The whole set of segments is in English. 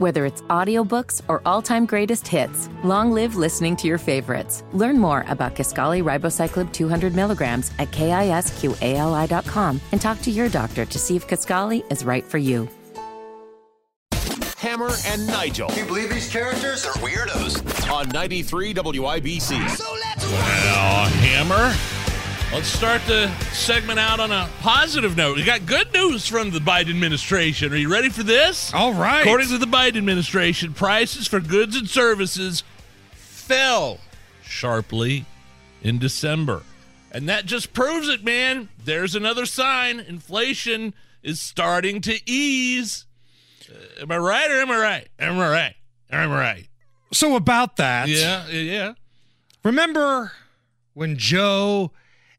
Whether it's audiobooks or all-time greatest hits, long live listening to your favorites. Learn more about Kisqali Ribociclib 200 milligrams at kisqali.com and talk to your doctor to see if Kisqali is right for you. Hammer and Nigel Can you believe these characters are weirdos? on 93 WIBC. So let's Well, Hammer. Let's start the segment out on a positive note. We got good news from the Biden administration. Are you ready for this? All right. According to the Biden administration, prices for goods and services fell sharply in December. And that just proves it, man. There's another sign. Inflation is starting to ease. Uh, am I right or am I right? Am I right? Am I right? So about that, Yeah, yeah, yeah. remember when Joe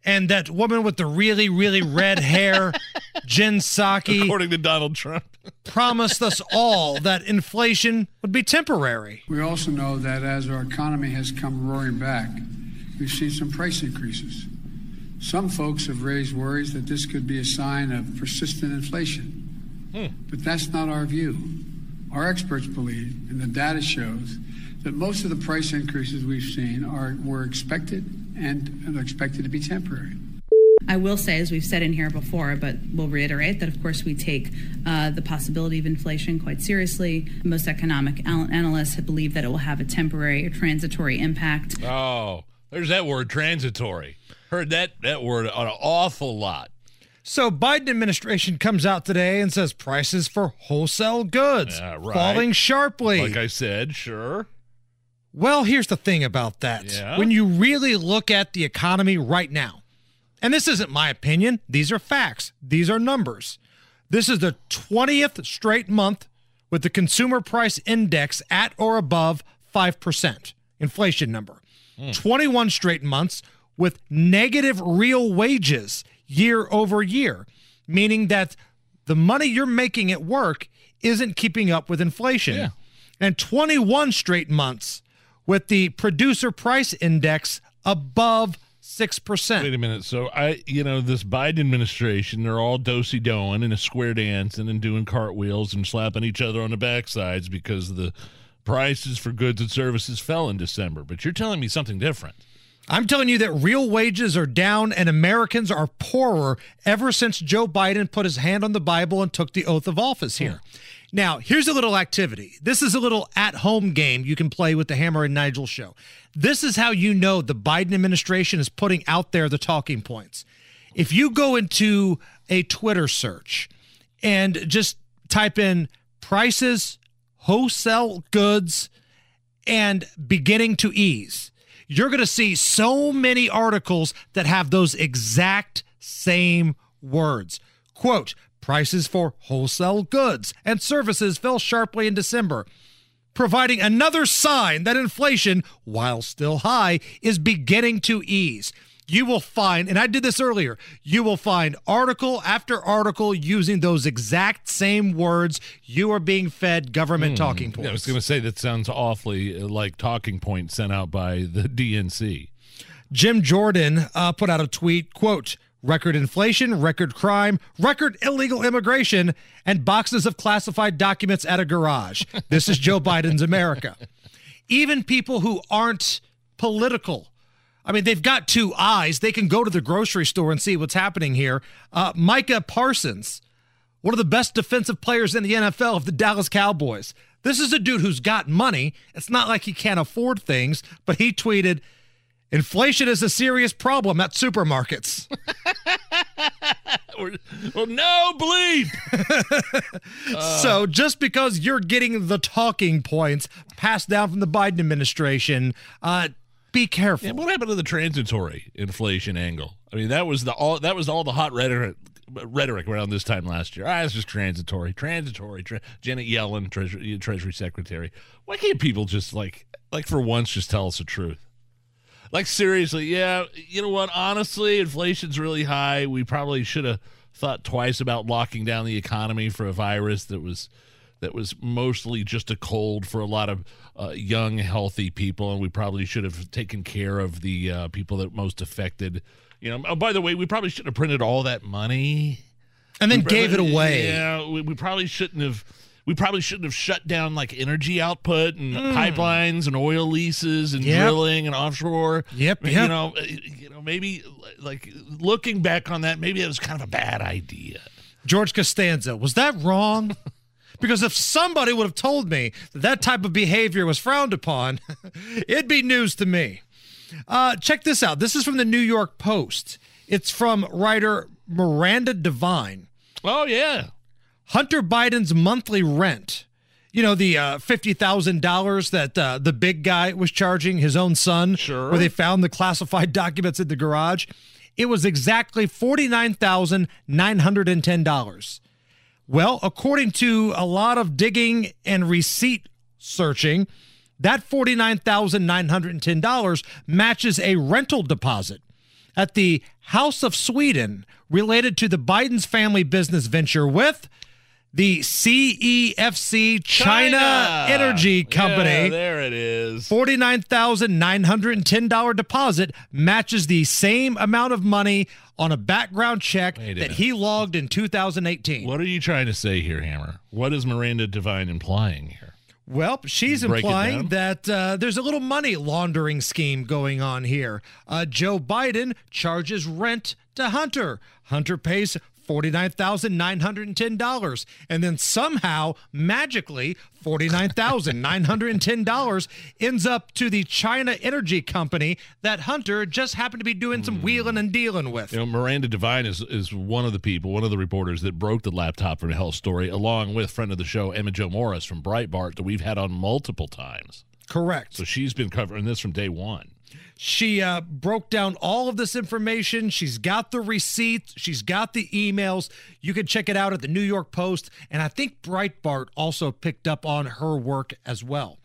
and that woman with the really, really red hair, Jen Psaki, According to Donald Trump. promised us all that inflation would be temporary. We also know that as our economy has come roaring back, we've seen some price increases. Some folks have raised worries that this could be a sign of persistent inflation. Hmm. But that's not our view. Our experts believe, and the data shows, that most of the price increases we've seen are were expected and are expected to be temporary. I will say, as we've said in here before, but we'll reiterate that, of course, we take uh, the possibility of inflation quite seriously. Most economic analysts have believed that it will have a temporary or transitory impact. Oh, there's that word transitory. Heard that that word an awful lot. So Biden administration comes out today and says prices for wholesale goods Yeah, right. falling sharply. Like I said, sure. Well, here's the thing about that. Yeah? When you really look at the economy right now, and this isn't my opinion, these are facts, these are numbers. This is the 20th straight month with the consumer price index at or above 5% inflation number. Hmm. 21 straight months with negative real wages year over year, meaning that the money you're making at work isn't keeping up with inflation. Yeah. And 21 straight months with the producer price index above 6%. Wait a minute. So I, you know, this Biden administration, they're all dosy doing and a square dancing and doing cartwheels and slapping each other on the backsides because the prices for goods and services fell in December. But you're telling me something different. I'm telling you that real wages are down and Americans are poorer ever since Joe Biden put his hand on the Bible and took the oath of office here. Hmm. Now, here's a little activity. This is a little at home game you can play with the Hammer and Nigel show. This is how you know the Biden administration is putting out there the talking points. If you go into a Twitter search and just type in prices, wholesale goods, and beginning to ease, you're going to see so many articles that have those exact same words. Quote, prices for wholesale goods and services fell sharply in December, providing another sign that inflation, while still high, is beginning to ease. You will find, and I did this earlier, you will find article after article using those exact same words. You are being fed government talking points. Yeah, I was going to say that sounds awfully uh, like talking points sent out by the DNC. Jim Jordan uh, put out a tweet, quote, record inflation, record crime, record illegal immigration, and boxes of classified documents at a garage. This is Joe Biden's America. Even people who aren't political, I mean, they've got two eyes. They can go to the grocery store and see what's happening here. Uh, Micah Parsons, one of the best defensive players in the NFL of the Dallas Cowboys. This is a dude who's got money. It's not like he can't afford things, but he tweeted, Inflation is a serious problem at supermarkets. Well, no bleep. so just because you're getting the talking points passed down from the Biden administration, uh, be careful. Yeah, what happened to the transitory inflation angle? I mean, that was the all that was all the hot rhetoric rhetoric around this time last year. Ah, it's just transitory, transitory. Tra- Janet Yellen, Treasury, Treasury Secretary. Why can't people just like like for once just tell us the truth? Like seriously, yeah. You know what? Honestly, inflation's really high. We probably should have thought twice about locking down the economy for a virus that was that was mostly just a cold for a lot of uh, young, healthy people, and we probably should have taken care of the uh, people that most affected. You know. Oh, by the way, we probably shouldn't have printed all that money and then gave it away. Yeah, we, we probably shouldn't have. We probably shouldn't have shut down like energy output and pipelines and oil leases and. Yep. drilling and offshore. Yep, you know, uh, you know, maybe like looking back on that, maybe it was kind of a bad idea. George Costanza, was that wrong? because if somebody would have told me that that type of behavior was frowned upon, it'd be news to me. Uh, check this out. This is from the New York Post. It's from writer Miranda Devine. Oh yeah, Hunter Biden's monthly rent. You know the uh, fifty thousand dollars that uh, the big guy was charging his own son, Sure. where they found the classified documents in the garage. It was exactly forty nine thousand nine hundred and ten dollars. Well, according to a lot of digging and receipt searching, that forty nine thousand nine hundred and ten dollars matches a rental deposit at the House of Sweden related to the Biden's family business venture with the CEFC China, Energy Company. Yeah, there it is. $49,910 deposit matches the same amount of money on a background check Wait that he logged in 2018. What are you trying to say here, Hammer? What is Miranda Devine implying here? Well, she's implying that uh, there's a little money laundering scheme going on here. Uh, Joe Biden charges rent to Hunter. Hunter pays $49,910. And then somehow, magically, $49,910 ends up to the China Energy Company that Hunter just happened to be doing some wheeling and dealing with. You know, Miranda Devine is, is one of the people, one of the reporters that broke the laptop from Hell story, along with friend of the show, Emma Jo Morris from Breitbart, that we've had on multiple times. Correct. So she's been covering this from day one. She uh, broke down all of this information. She's got the receipts. She's got the emails. You can check it out at the New York Post. And I think Breitbart also picked up on her work as well.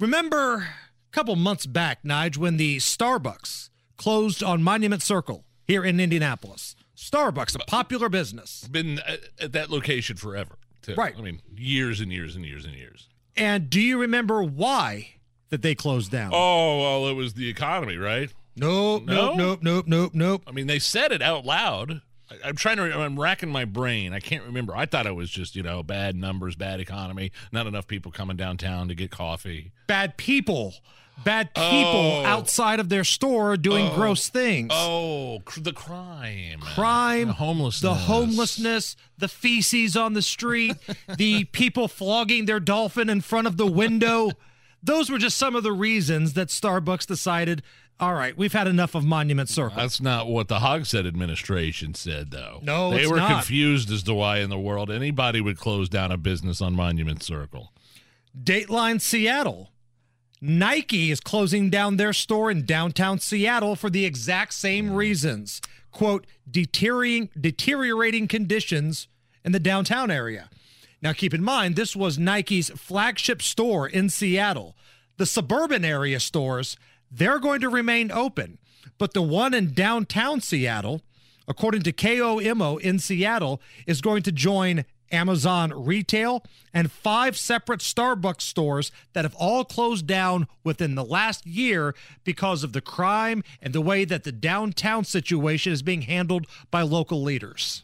Remember a couple months back, Nige, when the Starbucks closed on Monument Circle here in Indianapolis? Starbucks, a popular business. Been at, at that location forever. too. Right. I mean, years and years and years and years. And do you remember why that they closed down? Oh, well, it was the economy, right? nope, no? nope, nope, nope, nope, nope. I mean, they said it out loud. I, I'm trying to. I'm racking my brain. I can't remember. I thought it was just you know bad numbers, bad economy, not enough people coming downtown to get coffee. bad people bad people Oh. outside of their store doing oh. gross things Oh, cr- the crime, crime the homelessness, the homelessness the feces on the street the people flogging their dolphin in front of the window those were just some of the reasons that starbucks decided all right we've had enough of monument circle That's not what the Hogsett administration said, though. No, they were not. confused as to why in the world anybody would close down a business on Monument Circle. Dateline Seattle. Nike is closing down their store in downtown Seattle for the exact same hmm. reasons. Quote, deteriorating, deteriorating conditions in the downtown area. Now, keep in mind, this was Nike's flagship store in Seattle. The suburban area stores, they're going to remain open. But the one in downtown Seattle, according to KOMO in Seattle, is going to join Amazon Retail and five separate Starbucks stores that have all closed down within the last year because of the crime and the way that the downtown situation is being handled by local leaders.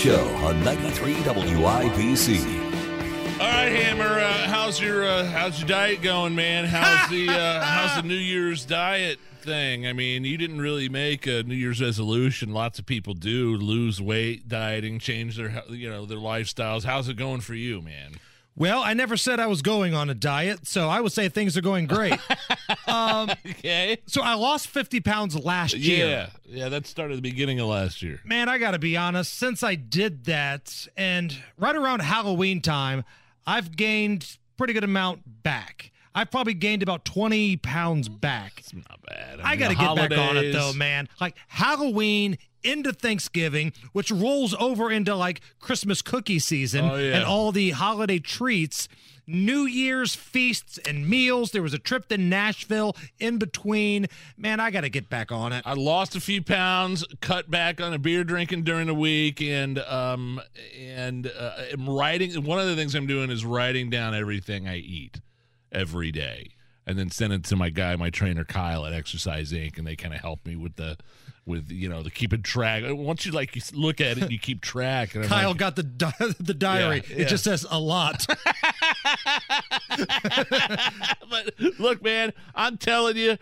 Show on 93 WIBC. All right, Hammer. Uh, how's your uh, how's your diet going, man? How's the uh, how's the New Year's diet thing? I mean, you didn't really make a New Year's resolution. Lots of people do lose weight, dieting, change their you know their lifestyles. How's it going for you, man? Well, I never said I was going on a diet, so I would say things are going great. um, Okay. so I lost 50 pounds last year. Yeah, yeah. That started at the beginning of last year. Man, I got to be honest, since I did that and right around Halloween time, I've gained pretty good amount back. I've probably gained about 20 pounds back. It's not bad. I mean, got to get back on it though, man. Like Halloween into Thanksgiving, which rolls over into like Christmas cookie season Oh, yeah. and all the holiday treats. New Year's feasts and meals. There was a trip to Nashville in between. Man, I got to get back on it. I lost a few pounds, cut back on a beer drinking during the week, and um and uh, I'm writing. One of the things I'm doing is writing down everything I eat every day, and then send it to my guy, my trainer Kyle at Exercise Inc. And they kind of help me with the with you know the keeping track. Once you like you look at it, you keep track. And I'm Kyle like, got the di- the diary. Yeah, yeah. It just says a lot. but look, man, I'm telling you,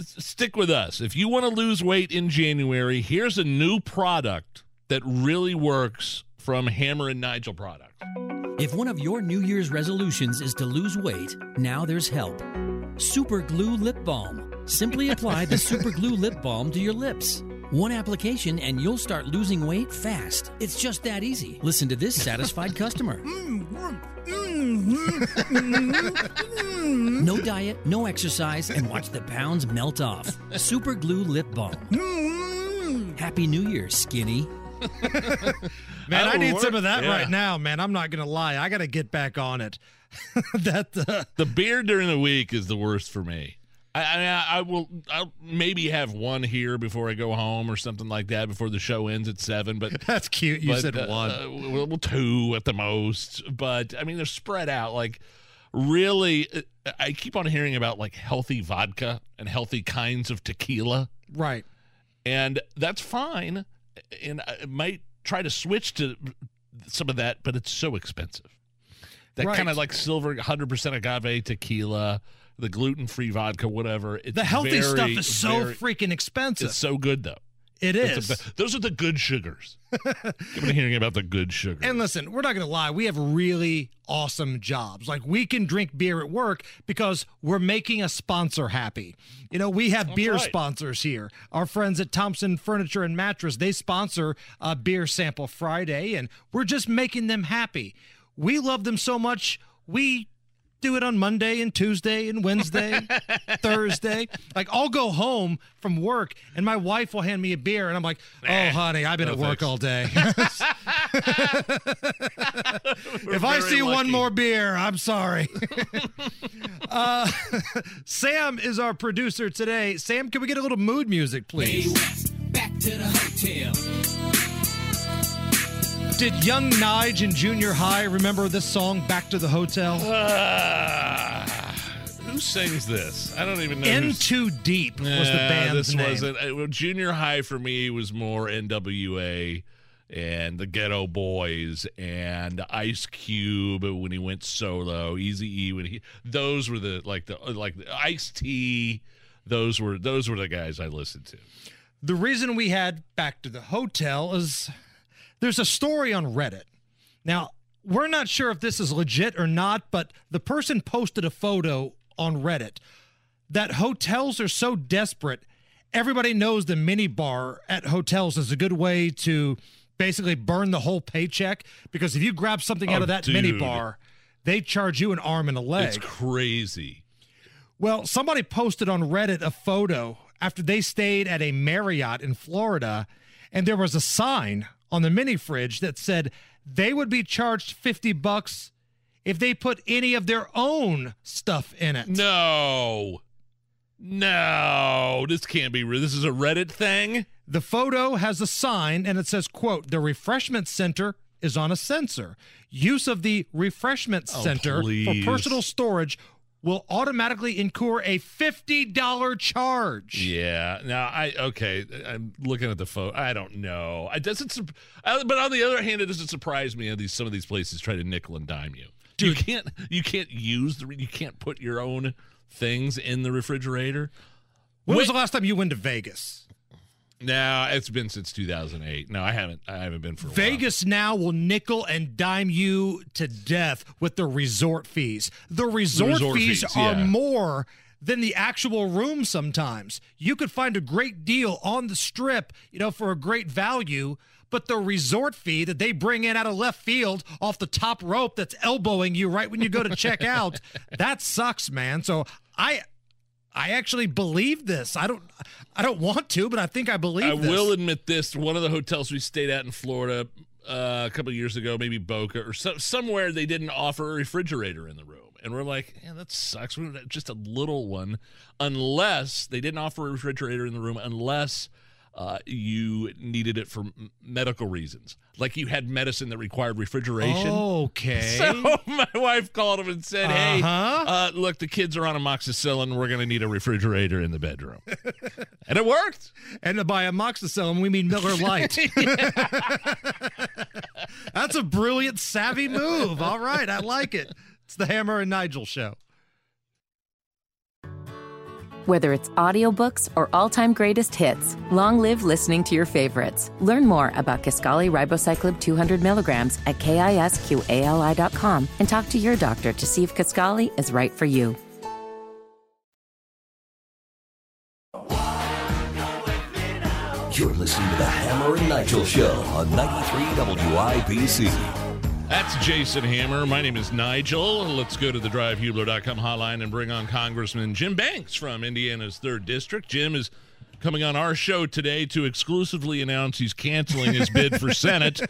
stick with us. If you want to lose weight in January, here's a new product that really works from Hammer and Nigel products. If one of your New Year's resolutions is to lose weight, now there's help. Super Glue Lip Balm. Simply apply the Super Glue Lip Balm to your lips. One application and you'll start losing weight fast. It's just that easy. Listen to this satisfied customer. No diet, no exercise, and watch the pounds melt off. Super Glue Lip Balm. Happy New Year, skinny. Man, I need work. some of that Yeah. right now, man. I'm not going to lie. I got to get back on it. that uh, The beer during the week is the worst for me. I, I, I will I'll maybe have one here before I go home or something like that before the show ends at seven. But that's cute. You but, said uh, one. uh, well, two at the most. But I mean, they're spread out. Like, really, uh, I keep on hearing about like healthy vodka and healthy kinds of tequila, right. and that's fine. And I might try to switch to some of that, but it's so expensive. That Right. kind of like silver, hundred percent agave tequila, the gluten free vodka, whatever. It's The healthy very, stuff is so very- freaking expensive. It's so good though. It's a- those are the good sugars. I've been hearing about the good sugars. And listen, we're not going to lie. We have really awesome jobs. Like we can drink beer at work because we're making a sponsor happy. You know, we have beer right. sponsors here. Our friends at Thompson Furniture and Mattress, they sponsor uh, Beer Sample Friday, and we're just making them happy. We love them so much. We do it on Monday and Tuesday and Wednesday, Thursday. Like I'll go home from work and my wife will hand me a beer and I'm like, "Oh, honey, I've been no at work thanks." all day." if I very see one more beer, I'm sorry. uh, Sam is our producer today. Sam, can we get a little mood music, please? Back to the hotel. Did young Nige in junior high remember this song, Back to the Hotel? Ah, who sings this? I don't even know. In who's- Too Deep was the band's this name. wasn't. uh, well, junior high for me was more NWA and the Geto Boys and Ice Cube when he went solo, Easy E when he. Those were the like the like the Ice T. Those were those were the guys I listened to. The reason we had Back to the Hotel is there's a story on Reddit. Now, we're not sure if this is legit or not, but the person posted a photo on Reddit that hotels are so desperate. Everybody knows the mini bar at hotels is a good way to basically burn the whole paycheck because if you grab something out Oh, of that mini bar, they charge you an arm and a leg. It's crazy. Well, somebody posted on Reddit a photo after they stayed at a Marriott in Florida, and there was a sign on the mini fridge that said they would be charged 50 bucks if they put any of their own stuff in it. No, no, this can't be real. This is a Reddit thing. The photo has a sign and it says, quote, the refreshment center is on a sensor. Use of the refreshment Oh, center please. for personal storage will automatically incur a $50 charge. Yeah. Now I okay. I'm looking at the photo. I don't know. It doesn't. But on the other hand, it doesn't surprise me. How these some of these places try to nickel and dime you. You can't. You can't use the. You can't put your own things in the refrigerator. When was the last time you went to Vegas? No, it's been since 2008. No, I haven't. I haven't been for a while. Vegas now will nickel and dime you to death with the resort fees. The resort, resort fees, fees, are yeah. more than the actual room sometimes. You could find a great deal on the strip, you know, for a great value, but the resort fee that they bring in out of left field off the top rope that's elbowing you right when you go to check out, that sucks, man. So I I actually believe this. I don't I don't want to, but I think I believe I this. will admit this: one of the hotels we stayed at in Florida, uh, a couple years ago, maybe Boca or so, somewhere they didn't offer a refrigerator in the room. And we're like, yeah, that sucks. We're just a little one, unless they didn't offer a refrigerator in the room, unless uh, you needed it for m- medical reasons, like you had medicine that required refrigeration. Okay. So my wife called him and said, "Hey, Uh-huh. uh, look, the kids are on amoxicillin. We're going to need a refrigerator in the bedroom," and it worked. And by amoxicillin, we mean Miller Lite. That's a brilliant, savvy move. All right, I like it. It's the Hammer and Nigel show. Whether it's audiobooks or all-time greatest hits, long live listening to your favorites. Learn more about Kisqali Ribociclib 200 milligrams at kisqali.com and talk to your doctor to see if Kisqali is right for you. You're listening to the Hammer and Nigel Show on 93 WIBC. That's Jason Hammer. My name is Nigel. Let's go to the drivehubler.com hotline and bring on Congressman Jim Banks from Indiana's 3rd District. Jim is coming on our show today to exclusively announce he's canceling his bid for Senate.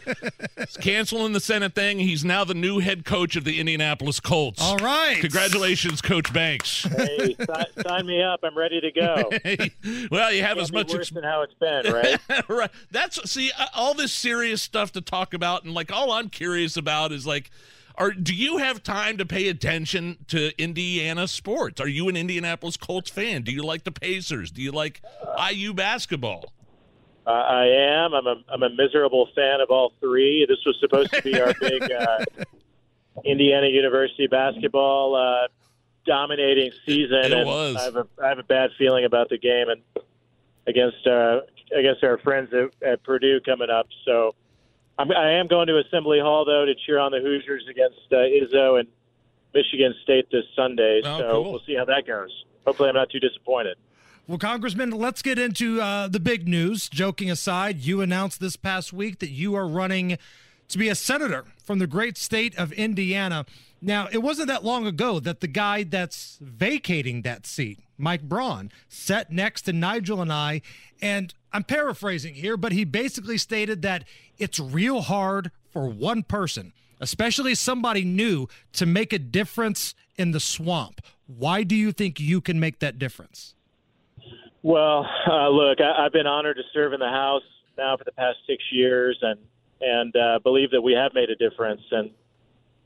He's canceling the Senate thing. He's now the new head coach of the Indianapolis Colts. All right. Congratulations, Coach Banks. Hey, si- sign me up. I'm ready to go. well, you have Can't as much worse ex- than how it's been, right? right. That's see uh, all this serious stuff to talk about, and like all I'm curious about is like, are do you have time to pay attention to Indiana sports? Are you an Indianapolis Colts fan? Do you like the Pacers? Do you like IU basketball? Uh, I am. I'm a I'm a miserable fan of all three. This was supposed to be our big uh, Indiana University basketball uh, dominating season. It and was. I have a I have a bad feeling about the game and against uh, against our friends at, at Purdue coming up. So I'm, I am going to Assembly Hall though to cheer on the Hoosiers against uh, Izzo and Michigan State this Sunday. Oh, so cool. we'll see how that goes. Hopefully, I'm not too disappointed. Well, Congressman, let's get into uh, the big news. Joking aside, you announced this past week that you are running to be a senator from the great state of Indiana. Now, it wasn't that long ago that the guy that's vacating that seat, Mike Braun, sat next to Nigel and I. And I'm paraphrasing here, but he basically stated that it's real hard for one person, especially somebody new, to make a difference in the swamp. Why do you think you can make that difference? Well, uh, look, I, I've been honored to serve in the House now for the past six years, and and uh, believe that we have made a difference and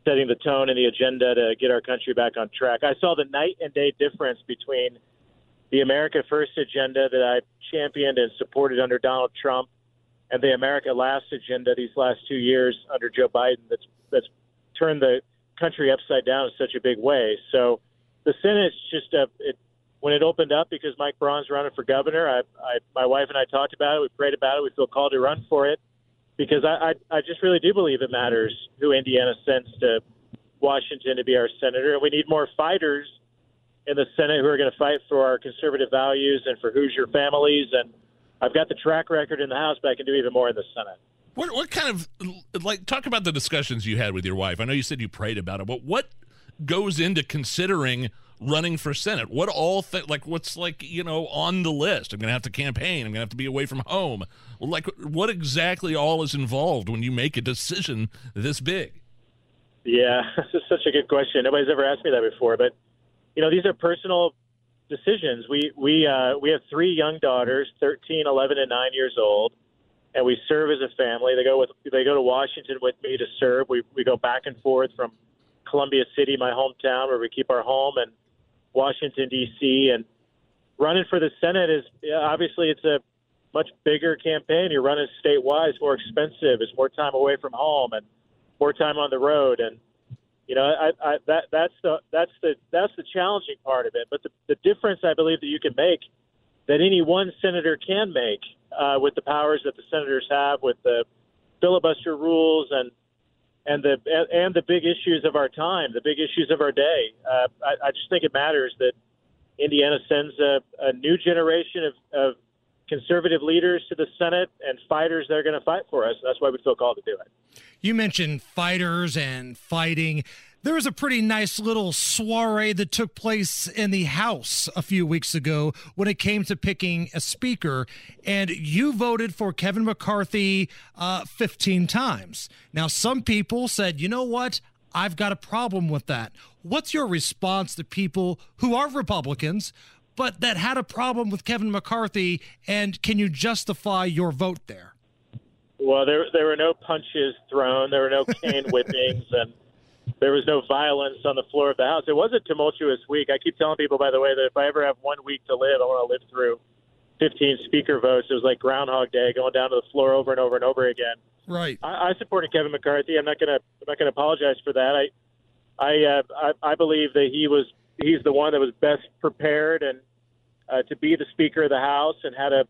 setting the tone and the agenda to get our country back on track. I saw the night and day difference between the America First agenda that I championed and supported under Donald Trump and the America Last agenda these last two years under Joe Biden. That's that's turned the country upside down in such a big way. So the Senate's just a it, when it opened up because Mike Braun's running for governor. I, I my wife and I talked about it. We prayed about it. We feel called to run for it because I, I I just really do believe it matters who Indiana sends to Washington to be our senator, and we need more fighters in the Senate who are going to fight for our conservative values and for Hoosier families. And I've got the track record in the House, but I can do even more in the Senate. What what kind of like talk about the discussions you had with your wife? I know you said you prayed about it, but what goes into considering running for Senate? What all th- like what's like you know on the list? I'm going to have to campaign. I'm going to have to be away from home. Like what exactly all is involved when you make a decision this big? Yeah, this is such a good question. Nobody's ever asked me that before, but you know, these are personal decisions. We we uh, we have three young daughters, 13, 11, and 9 years old, and we serve as a family. They go with they go to Washington with me to serve. We we go back and forth from Columbia City, my hometown, where we keep our home, and Washington D.C. and running for the Senate is obviously it's a much bigger campaign. You're running statewide; it's more expensive. It's more time away from home and more time on the road. And you know, I, I, that that's the that's the that's the challenging part of it. But the, the difference I believe that you can make that any one senator can make uh, with the powers that the senators have, with the filibuster rules and and the and the big issues of our time, the big issues of our day. Uh, I, I just think it matters that Indiana sends a, a new generation of, of conservative leaders to the Senate and fighters that are going to fight for us. That's why we feel called to do it. You mentioned fighters and fighting. There was a pretty nice little soiree that took place in the House a few weeks ago when it came to picking a speaker, and you voted for Kevin McCarthy uh, 15 times. Now, some people said, you know what? I've got a problem with that. What's your response to people who are Republicans, but that had a problem with Kevin McCarthy, and can you justify your vote there? Well, there there were no punches thrown, there were no cane whippings, and there was no violence on the floor of the House. It was a tumultuous week. I keep telling people, by the way, that if I ever have one week to live, I want to live through 15 speaker votes. It was like Groundhog Day, going down to the floor over and over and over again. Right. I, I supported Kevin McCarthy. I'm not going to I'm not to apologize for that. I I, uh, I I believe that he was he's the one that was best prepared and uh, to be the Speaker of the House and had a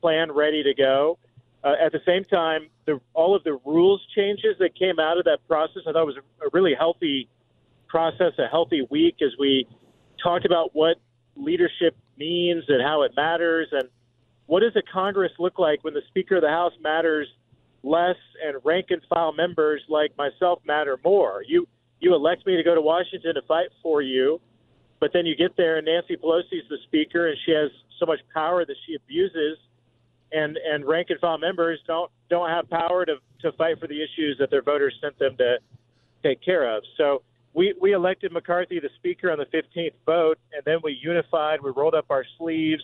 plan ready to go. Uh, at the same time, the, all of the rules changes that came out of that process, I thought was a, a really healthy process, a healthy week as we talked about what leadership means and how it matters and what does a Congress look like when the Speaker of the House matters less and rank and file members like myself matter more. You you elect me to go to Washington to fight for you, but then you get there and Nancy Pelosi's the Speaker and she has so much power that she abuses and and rank and file members don't don't have power to to fight for the issues that their voters sent them to take care of. So we we elected McCarthy the speaker on the 15th vote, and then we unified. We rolled up our sleeves,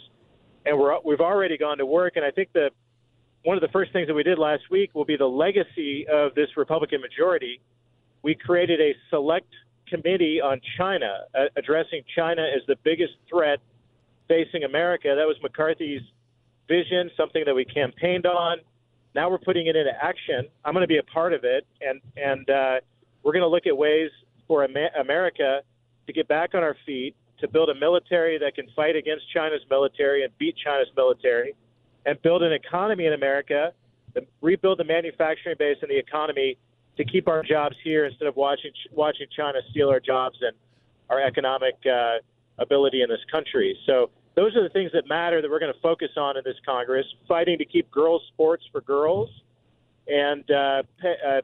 and we're we've already gone to work. And I think that one of the first things that we did last week will be the legacy of this Republican majority. We created a select committee on China, uh, addressing China as the biggest threat facing America. That was McCarthy's vision, something that we campaigned on. Now we're putting it into action. I'm going to be a part of it, and and uh, we're going to look at ways for America to get back on our feet, to build a military that can fight against China's military and beat China's military, and build an economy in America, rebuild the manufacturing base and the economy to keep our jobs here instead of watching watching China steal our jobs and our economic uh, ability in this country. So those are the things that matter that we're going to focus on in this Congress, fighting to keep girls' sports for girls and uh, pe- uh,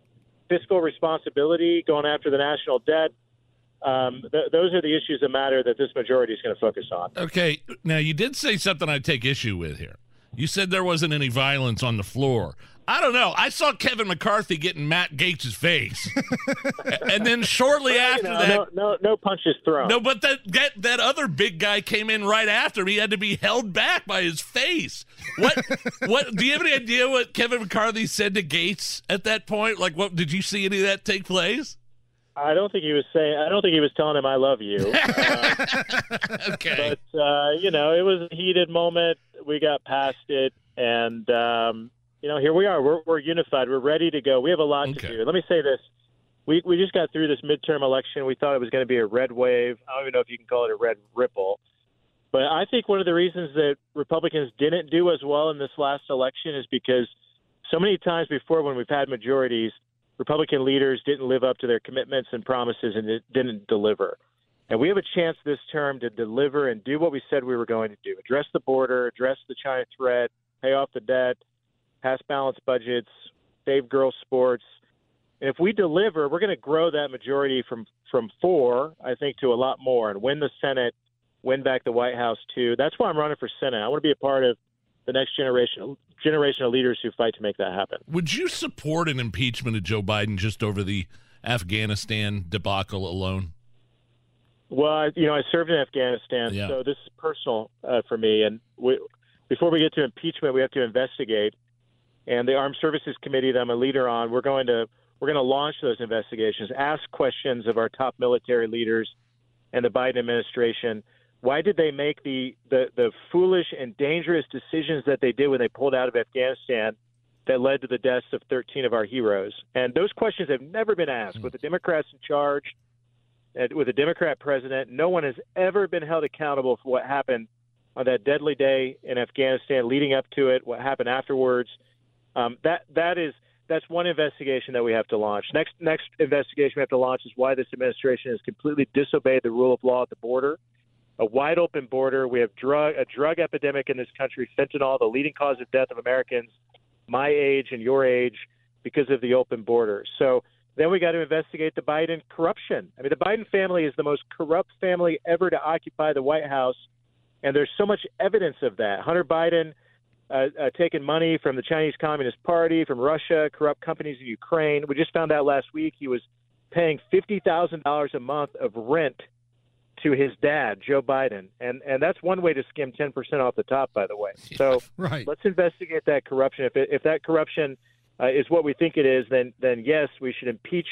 fiscal responsibility, going after the national debt. Um, th- those are the issues that matter that this majority is going to focus on. Okay. Now, you did say something I take issue with here. You said there wasn't any violence on the floor. I don't know. I saw Kevin McCarthy getting Matt Gaetz' face, and then shortly well, after know, that, no, no, no punches thrown. No, but that, that that other big guy came in right after. He had to be held back by his face. What? what? Do you have any idea what Kevin McCarthy said to Gaetz at that point? Like, what did you see any of that take place? I don't think he was saying. I don't think he was telling him "I love you." Uh, okay, but uh, you know, it was a heated moment. We got past it, and um, you know, here we are. We're, we're unified. We're ready to go. We have a lot okay. to do. Let me say this. We, we just got through this midterm election. We thought it was going to be a red wave. I don't even know if you can call it a red ripple. But I think one of the reasons that Republicans didn't do as well in this last election is because so many times before when we've had majorities, Republican leaders didn't live up to their commitments and promises and didn't deliver. And we have a chance this term to deliver and do what we said we were going to do address the border, address the China threat, pay off the debt, pass balanced budgets, save girls' sports. And if we deliver, we're going to grow that majority from from four, I think, to a lot more, and win the Senate, win back the White House too. That's why I'm running for Senate. I want to be a part of the next generation generation of leaders who fight to make that happen. Would you support an impeachment of Joe Biden just over the Afghanistan debacle alone? Well, you know, I served in Afghanistan, yeah. so this is personal uh, for me. And we, before we get to impeachment, we have to investigate and the Armed Services Committee that I'm a leader on, we're going to we're going to launch those investigations, ask questions of our top military leaders and the Biden administration. Why did they make the, the, the foolish and dangerous decisions that they did when they pulled out of Afghanistan that led to the deaths of 13 of our heroes? And those questions have never been asked. With the Democrats in charge, with a Democrat president, no one has ever been held accountable for what happened on that deadly day in Afghanistan, leading up to it, what happened afterwards um, that that is that's one investigation that we have to launch. Next next investigation we have to launch is why this administration has completely disobeyed the rule of law at the border. A wide open border. We have drug a drug epidemic in this country, fentanyl, the leading cause of death of Americans my age and your age because of the open border. So Then we got to investigate the Biden corruption. I mean, the Biden family is the most corrupt family ever to occupy the White House, and there's so much evidence of that. Hunter Biden uh, uh, taking money from the Chinese Communist Party, from Russia, corrupt companies in Ukraine. We just found out last week he was paying fifty thousand dollars a month of rent to his dad, Joe Biden, and and that's one way to skim ten percent off the top, by the way. So Right. let's investigate that corruption. If it, if that corruption uh, is what we think it is, then then yes, we should impeach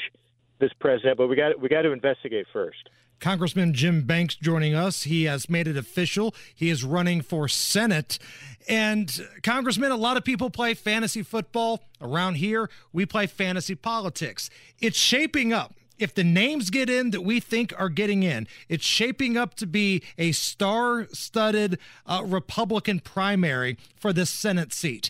this president. But we got we got to investigate first. Congressman Jim Banks joining us. He has made it official. He is running for Senate. And, Congressman, a lot of people play fantasy football. Around here, we play fantasy politics. It's shaping up. If the names get in that we think are getting in, it's shaping up to be a star studded uh, Republican primary for this Senate seat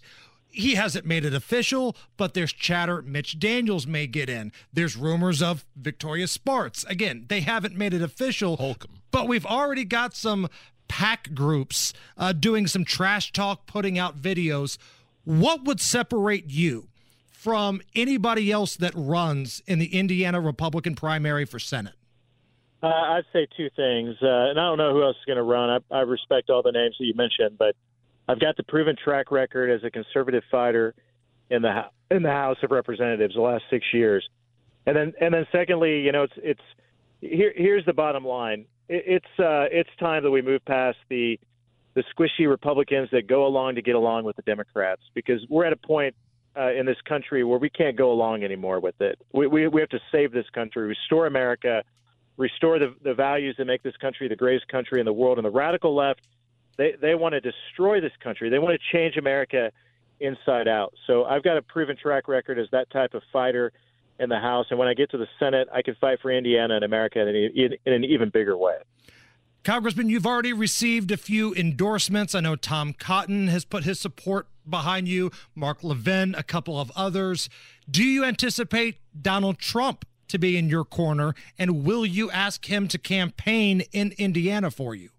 he hasn't made it official, but there's chatter Mitch Daniels may get in. There's rumors of Victoria Spartz. Again, they haven't made it official, Holcomb. but we've already got some pack groups uh, doing some trash talk, putting out videos. What would separate you from anybody else that runs in the Indiana Republican primary for Senate? Uh, I'd say two things, uh, and I don't know who else is going to run. I, I respect all the names that you mentioned, but I've got the proven track record as a conservative fighter in the in the House of Representatives the last six years, and then and then secondly, you know, it's it's here. Here's the bottom line. It, it's uh, it's time that we move past the the squishy Republicans that go along to get along with the Democrats because we're at a point uh, in this country where we can't go along anymore with it. We, we we have to save this country, restore America, restore the the values that make this country the greatest country in the world. And the radical left, they they want to destroy this country. They want to change America inside out. So I've got a proven track record as that type of fighter in the House, and when I get to the Senate, I can fight for Indiana and America in, in, in an even bigger way. Congressman, you've already received a few endorsements. I know Tom Cotton has put his support behind you, Mark Levin, a couple of others. Do you anticipate Donald Trump to be in your corner, and will you ask him to campaign in Indiana for you?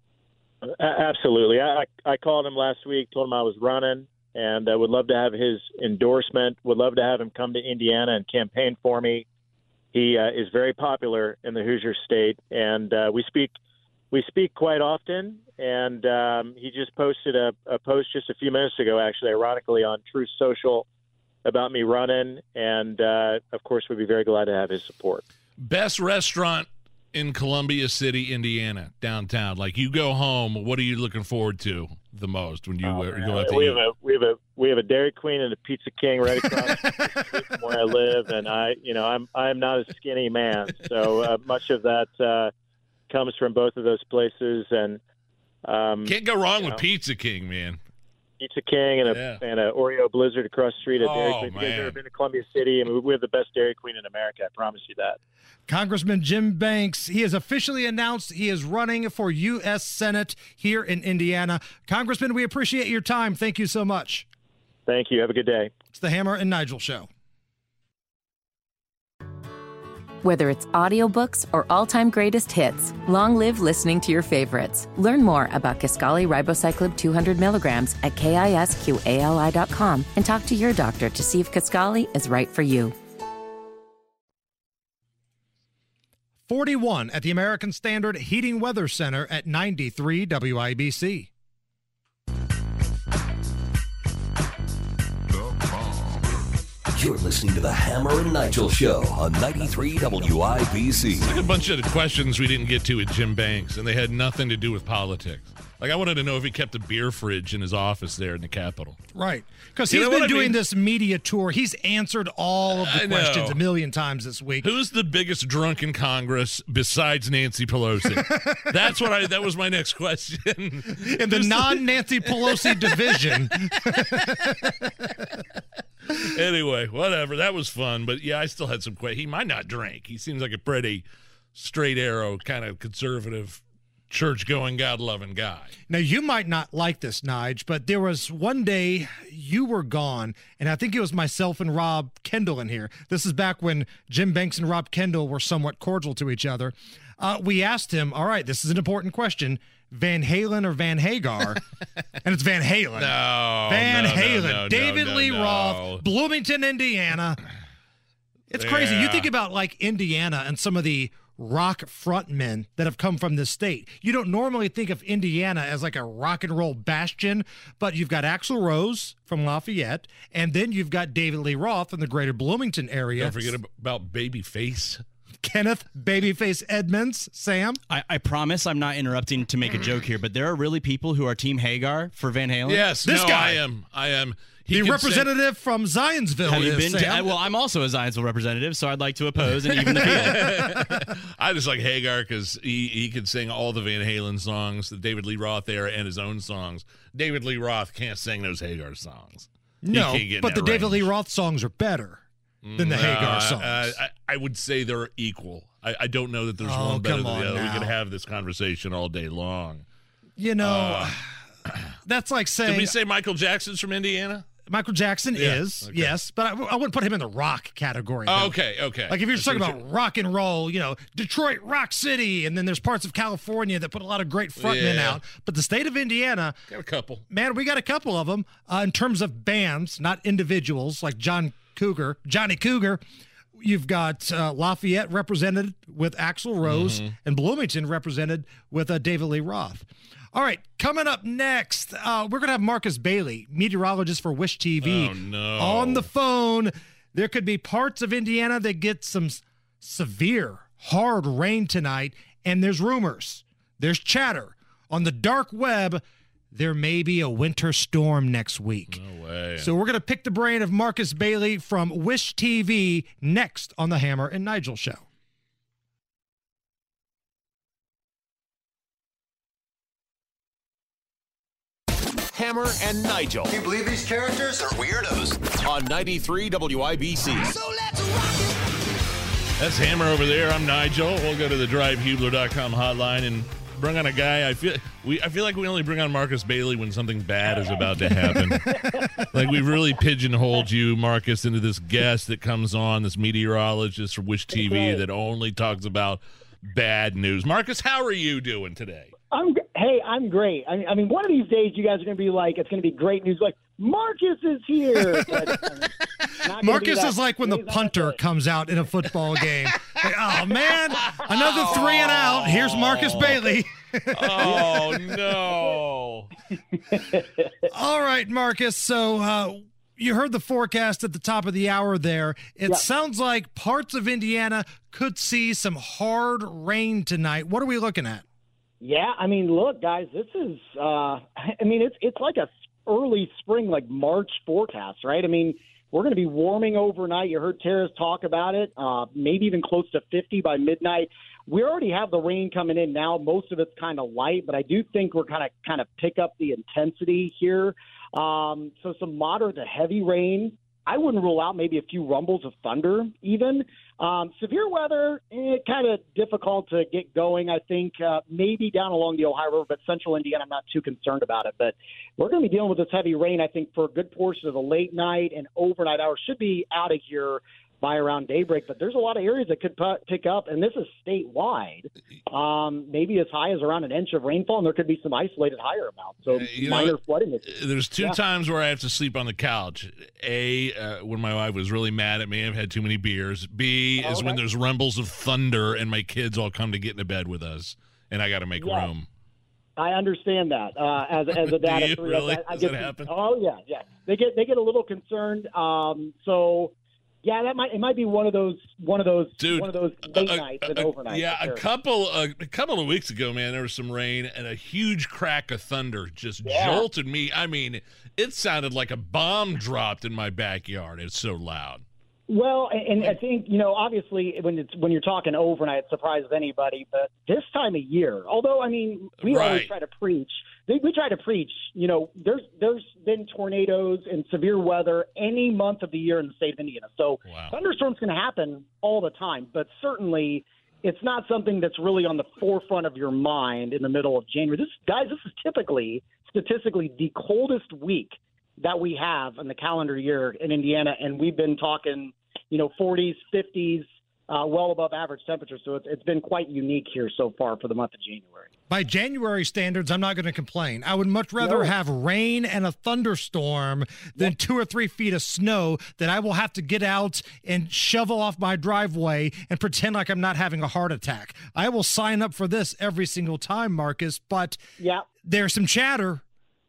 Absolutely. I, I called him last week, told him I was running, and I would love to have his endorsement. Would love to have him come to Indiana and campaign for me. He uh, is very popular in the Hoosier State, and uh, we speak we speak quite often. And um, he just posted a, a post just a few minutes ago, actually, ironically, on Truth Social about me running, and uh, of course, we'd be very glad to have his support. Best restaurant in Columbia City, Indiana, downtown. Like you go home, what are you looking forward to the most when you, Oh, uh, go out to we eat? have a we have a we have a Dairy Queen and a Pizza King right across the street from where I live, and I you know I'm I'm not a skinny man, so uh, much of that uh, comes from both of those places, and um, Can't go wrong with know. Pizza King, man. Pizza King and a Yeah. and a Oreo Blizzard across the street at Dairy Oh, Queen. If you guys ever been to Columbia City? I mean, we have the best Dairy Queen in America. I promise you that. Congressman Jim Banks, he has officially announced he is running for U.S. Senate here in Indiana. Congressman, we appreciate your time. Thank you so much. Thank you. Have a good day. It's the Hammer and Nigel Show. Whether it's audiobooks or all-time greatest hits, long live listening to your favorites. Learn more about Kisqali Ribociclib 200 milligrams at kisqali.com and talk to your doctor to see if Kisqali is right for you. 41 at the American Standard Heating Weather Center at 93 WIBC. You're listening to the Hammer and Nigel Show on 93 WIBC. Like a bunch of questions we didn't get to with Jim Banks, and they had nothing to do with politics. Like I wanted to know if he kept a beer fridge in his office there in the Capitol. Right. Because You he's know been what I doing mean? this media tour. He's answered all of the I know. questions a million times this week. Who's the biggest drunk in Congress besides Nancy Pelosi? That's what I. That was my next question. In the non Nancy Pelosi division. anyway, whatever. That was fun, but yeah, I still had some questions. He might not drink. He seems like a pretty straight arrow, kind of conservative, church going, God loving guy. Now, you might not like this, Nige, but there was one day you were gone, and I think it was myself and Rob Kendall in here. This is back when Jim Banks and Rob Kendall were somewhat cordial to each other. Uh, we asked him, all right, this is an important question Van Halen or Van Hagar? and it's Van Halen. No, Van no, Halen. no, no, David Lee. Roth, Bloomington, Indiana. It's crazy. You uh, think about like Indiana and some of the rock frontmen that have come from this state. You don't normally think of Indiana as like a rock and roll bastion, but you've got Axl Rose from Lafayette, and then you've got David Lee Roth in the greater Bloomington area. Don't forget ab- about Babyface. Kenneth Babyface Edmonds, Sam. I, I promise I'm not interrupting to make a joke here, but there are really people who are Team Hagar for Van Halen. Yes, This no, guy. I am. I am. He the can representative from Zionsville Have you is been to, I- well, I'm also a Zionsville representative, so I'd like to oppose and even the field. I just like Hagar because he he can sing all the Van Halen songs, the David Lee Roth era, and his own songs. David Lee Roth can't sing those Hagar songs. No, can't get in but the that David Lee. Roth songs are better than the No, Hagar I- songs. I, I, I would say they're equal. I, I don't know that there's Oh, one better than the other. We could have this conversation all day long. you know, uh, that's like saying Did we say Michael Jackson's from Indiana? Michael Jackson Yeah, is, okay. yes, but I, I wouldn't put him in the rock category. Oh, okay, okay. Like if you're just talking about rock and roll, you know, Detroit Rock City, and then there's parts of California that put a lot of great frontmen Yeah. out. But the state of Indiana, got a couple. man, we got a couple of them uh, in terms of bands, not individuals, like John Cougar, Johnny Cougar. You've got uh, Lafayette represented with Axl Rose, Mm-hmm. and Bloomington represented with uh, David Lee Roth. All right, coming up next, uh, we're going to have Marcus Bailey, meteorologist for Wish TV, Oh, no. on the phone. There could be parts of Indiana that get some severe, hard rain tonight, and there's rumors, there's chatter on the dark web. There may be a winter storm next week. No way. So we're going to pick the brain of Marcus Bailey from Wish TV next on the Hammer and Nigel show. Hammer and Nigel Can you believe these characters are weirdos? on 93 WIBC. So let's rock. That's Hammer over there. I'm Nigel. We'll go to the drivehubler.com hotline and bring on a guy. I feel we I feel like we only bring on Marcus Bailey when something bad is about to happen. like we've really pigeonholed you, Marcus, into this guest that comes on, this meteorologist from Wish TV that only talks about bad news. Marcus, how are you doing today? I'm hey, I'm great. I, I mean, one of these days, you guys are going to be like, it's going to be great news. Like Marcus is here. But, um, not gonna be Marcus is like when the punter that comes out in a football game. Like, oh man, another three and out. Here's Marcus Bailey. Oh no. All right, Marcus. So uh, you heard the forecast at the top of the hour there. It Yeah. sounds like parts of Indiana could see some hard rain tonight. What are we looking at? Yeah, I mean, look, guys, this is. Uh, I mean, it's it's like a early spring, like March forecast, right? I mean, we're going to be warming overnight. You heard Terrace talk about it. Uh, maybe even close to 50 by midnight. We already have the rain coming in now. Most of it's kind of light, but I do think we're kind of kind of pick up the intensity here. Um, so some moderate to heavy rain. I wouldn't rule out maybe a few rumbles of thunder, even. Um, severe weather, eh, kind of difficult to get going. I think uh, maybe down along the Ohio River, but central Indiana, I'm not too concerned about it. But we're going to be dealing with this heavy rain, I think, for a good portion of the late night and overnight hours. Should be out of here by around daybreak, but there's a lot of areas that could pick up, and this is statewide. Um, maybe as high as around an inch of rainfall, and there could be some isolated higher amounts. So Uh, you minor what? flooding. There's two Yeah. times where I have to sleep on the couch. A, uh, when my wife was really mad at me, I've had too many beers. B is when there's rumbles of thunder and my kids all come to get into bed with us, and I got to make Yeah. room. I understand that uh, as as a dad Do of three. really? I, I Does get, that happen? Oh yeah, yeah. They get they get a little concerned. Um, so yeah, that might it might be one of those one of those Dude, one of those late nights and overnight. Yeah, for a couple uh, a couple of weeks ago, man, there was some rain and a huge crack of thunder just Yeah. jolted me. I mean, it sounded like a bomb dropped in my backyard. It's so loud. Well, and, and I think you know, obviously, when it's when you're talking overnight, it surprises anybody. But this time of year, although I mean, we always try to preach. We try to preach. You know, there's there's been tornadoes and severe weather any month of the year in the state of Indiana. So Wow. thunderstorms can happen all the time, but certainly it's not something that's really on the forefront of your mind in the middle of January. This guys, this is typically statistically the coldest week that we have in the calendar year in Indiana, and we've been talking, you know, 40s, 50s, uh, well above average temperatures. So it's, it's been quite unique here so far for the month of January. By January standards, I'm not going to complain. I would much rather No. have rain and a thunderstorm than two or three feet of snow that I will have to get out and shovel off my driveway and pretend like I'm not having a heart attack. I will sign up for this every single time, Marcus, but Yeah. there's some chatter.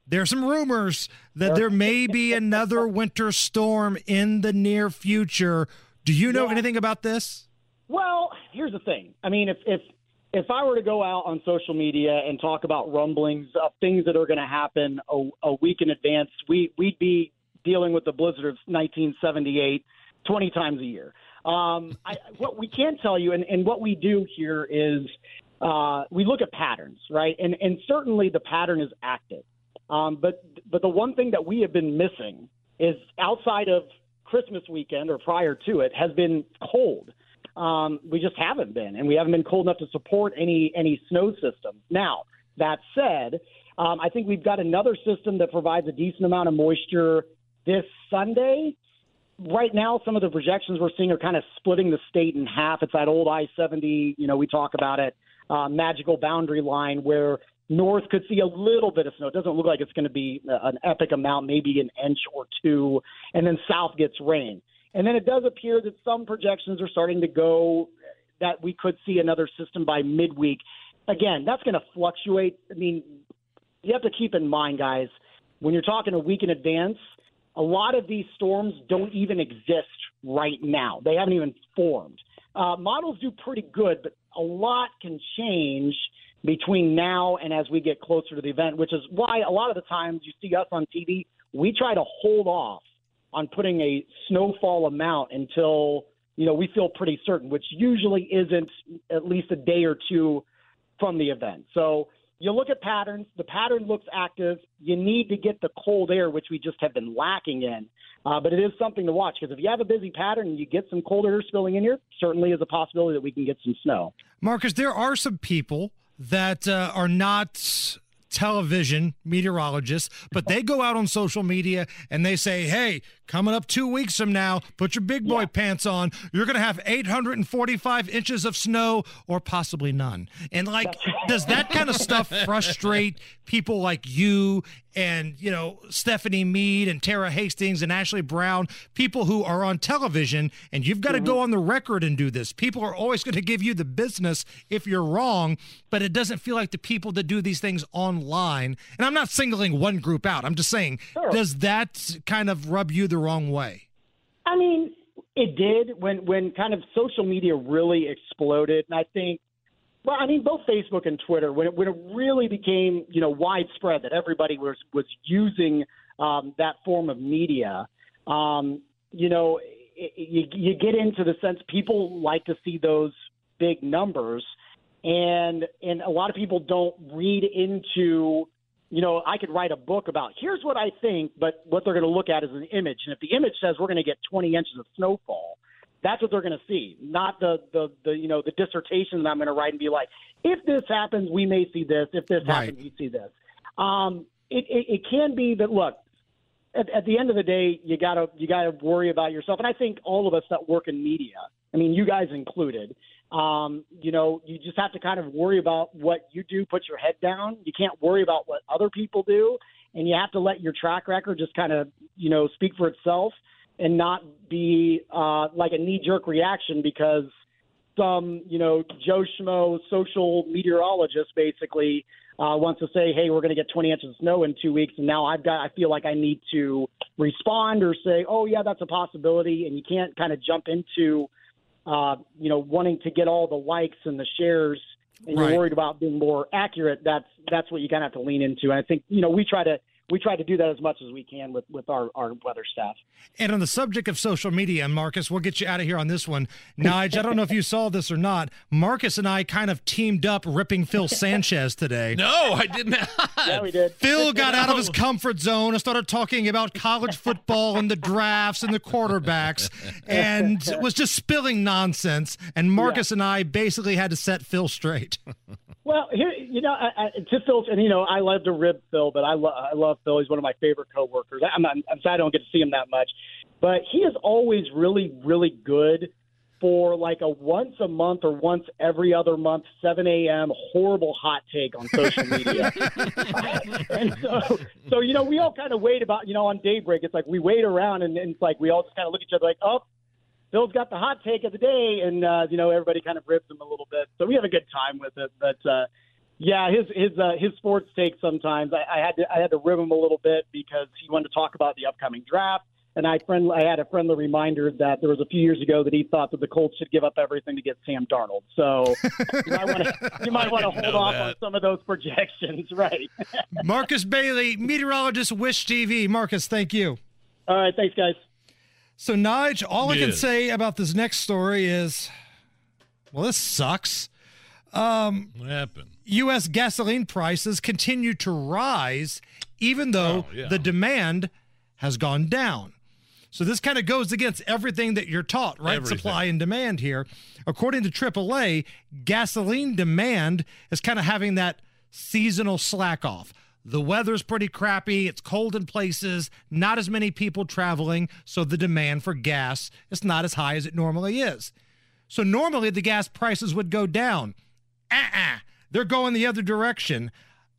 There's some rumors that there may be another winter storm in the near future. Do you know anything about this? Well, here's the thing. I mean, if if if I were to go out on social media and talk about rumblings of things that are going to happen a, a week in advance, we we'd be dealing with the blizzard of 1978 20 times a year. Um, I, what we can tell you, and, and what we do here is uh, we look at patterns, right? And and certainly the pattern is active. Um, but but the one thing that we have been missing is outside of Christmas weekend or prior to it has been cold. Um, we just haven't been, and we haven't been cold enough to support any any snow system. Now that said, um, I think we've got another system that provides a decent amount of moisture this Sunday. Right now, some of the projections we're seeing are kind of splitting the state in half. It's that old I 70, you know, we talk about it, uh, magical boundary line where north could see a little bit of snow. It doesn't look like it's going to be uh, an epic amount, maybe an inch or two, and then south gets rain. And then it does appear that some projections are starting to go that we could see another system by midweek. Again, that's going to fluctuate. I mean, you have to keep in mind, guys, when you're talking a week in advance, a lot of these storms don't even exist right now. They haven't even formed. Uh, models do pretty good, but a lot can change between now and as we get closer to the event, which is why a lot of the times you see us on TV, we try to hold off on putting a snowfall amount until you know we feel pretty certain, which usually isn't at least a day or two from the event. So you look at patterns. The pattern looks active. You need to get the cold air, which we just have been lacking in. Uh, but it is something to watch because if you have a busy pattern and you get some cold air spilling in here, certainly is a possibility that we can get some snow. Marcus, there are some people that uh, are not television meteorologists, but they go out on social media and they say, hey, coming up two weeks from now, put your big boy pants on. You're going to have 845 inches of snow or possibly none. And like, does that kind of stuff frustrate people like you and, you know, Stephanie Mead and Tara Hastings and Ashley Brown, people who are on television and you've got to go mm-hmm. on the record and do this? People are always going to give you the business if you're wrong, but it doesn't feel like the people that do these things online. And I'm not singling one group out. I'm just saying, does that kind of rub you the wrong way? I mean, it did when when kind of social media really exploded, and I think, well, I mean, both Facebook and Twitter when it when it really became you know widespread that everybody was was using um, that form of media. Um, you know, it, you you get into the sense people like to see those big numbers, and and a lot of people don't read into you know, I could write a book about here's what I think, but what they're going to look at is an image. And if the image says we're going to get 20 inches of snowfall, that's what they're going to see, not the, the, the, you know, the dissertation that I'm going to write and be like, if this happens, we may see this. If this Right. happens, we see this. Um, it, it, it can be that, look, at, at the end of the day, you gotta you gotta worry about yourself. And I think all of us that work in media, I mean, you guys included, um, you know, you just have to kind of worry about what you do. Put your head down. You can't worry about what other people do, and you have to let your track record just kind of you know speak for itself, and not be uh, like a knee jerk reaction because some you know Joe Schmo social meteorologist basically uh, wants to say, hey, we're going to get 20 inches of snow in two weeks, and now I've got I feel like I need to respond or say, oh yeah, that's a possibility, and you can't kind of jump into uh, you know wanting to get all the likes and the shares. And Right. you're worried about being more accurate. That's that's what you kind of have to lean into. And I think you know we try to we try to do that as much as we can with with our our weather staff. And on the subject of social media, Marcus, we'll get you out of here on this one. Nige, I don't know if you saw this or not. Marcus and I kind of teamed up ripping Phil Sanchez today. No, I did not. Yeah, we did. Phil got out of his comfort zone and started talking about college football and the drafts and the quarterbacks and was just spilling nonsense. And Marcus and I basically had to set Phil straight. Well, here, you know, I, I, to Phil, and you know, I love to rib Phil, but I, lo- I love Phil. He's one of my favorite coworkers. I'm, I'm, I'm sad I don't get to see him that much, but he is always really, really good for like a once a month or once every other month, 7 a.m. horrible hot take on social media. and so, so you know, we all kind of wait about you know on daybreak. It's like we wait around and, and it's like we all just kind of look at each other like, oh, Phil's got the hot take of the day, and uh, you know everybody kind of ribs him a little bit. So we have a good time with it, but. uh yeah, his his uh, his sports take sometimes I, I had to I had to rib him a little bit because he wanted to talk about the upcoming draft, and I friend I had a friendly reminder that there was a few years ago that he thought that the Colts should give up everything to get Sam Darnold. So you might want to you might want to hold off that. on some of those projections, right? Marcus Bailey, meteorologist, Wish TV. Marcus, thank you. All right, thanks, guys. So, Nige, all I can say about this next story is, well, this sucks. Um, What happened? U.S. gasoline prices continue to rise, even though Oh, yeah. the demand has gone down. So this kind of goes against everything that you're taught, right? Everything. Supply and demand here. According to AAA, gasoline demand is kind of having that seasonal slack off. The weather's pretty crappy. It's cold in places, not as many people traveling, so the demand for gas is not as high as it normally is. So normally the gas prices would go down. Uh-uh. They're going the other direction.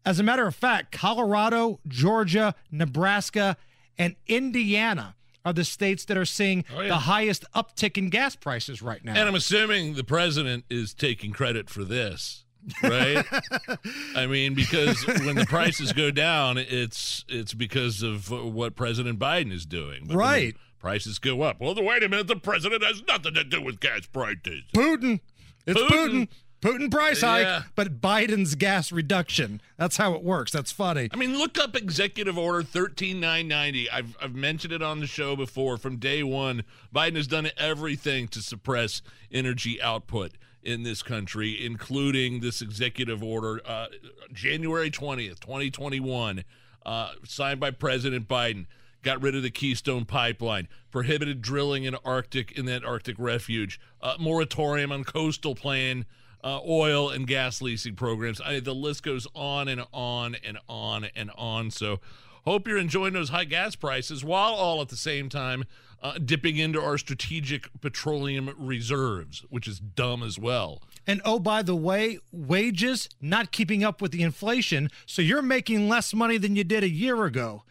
As a matter of fact, Colorado, Georgia, Nebraska, and Indiana are the states that are seeing Oh, yeah. the highest uptick in gas prices right now. And I'm assuming the president is taking credit for this, right? I mean, because when the prices go down, it's it's because of what President Biden is doing. But Right. prices go up. Well, wait a minute. The president has nothing to do with gas prices. Putin. It's Putin. Putin. Putin, price hike, Yeah. but Biden's gas reduction. That's how it works. That's funny. I mean, look up Executive Order 13990. I've, I've mentioned it on the show before. From day one, Biden has done everything to suppress energy output in this country, including this executive order, uh, January 20th, 2021, uh, signed by President Biden. Got rid of the Keystone Pipeline, prohibited drilling in Arctic in that Arctic refuge, uh, moratorium on coastal plain uh, oil and gas leasing programs. I, the list goes on and on and on and on. So, hope you're enjoying those high gas prices while all at the same time uh, dipping into our strategic petroleum reserves, which is dumb as well. And oh, by the way, wages not keeping up with the inflation. So you're making less money than you did a year ago.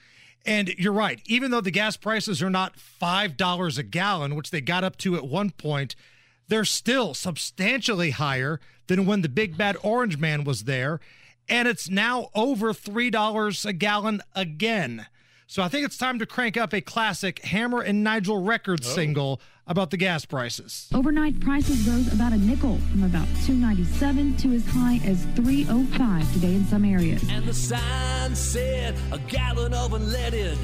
And you're right. Even though the gas prices are not $5 a gallon, which they got up to at one point, they're still substantially higher than when the big bad orange man was there. And it's now over $3 a gallon again. So I think it's time to crank up a classic Hammer and Nigel record oh. single about the gas prices. Overnight prices rose about a nickel from about 297 to as high as 305 today in some areas. And the sign said a gallon of unleaded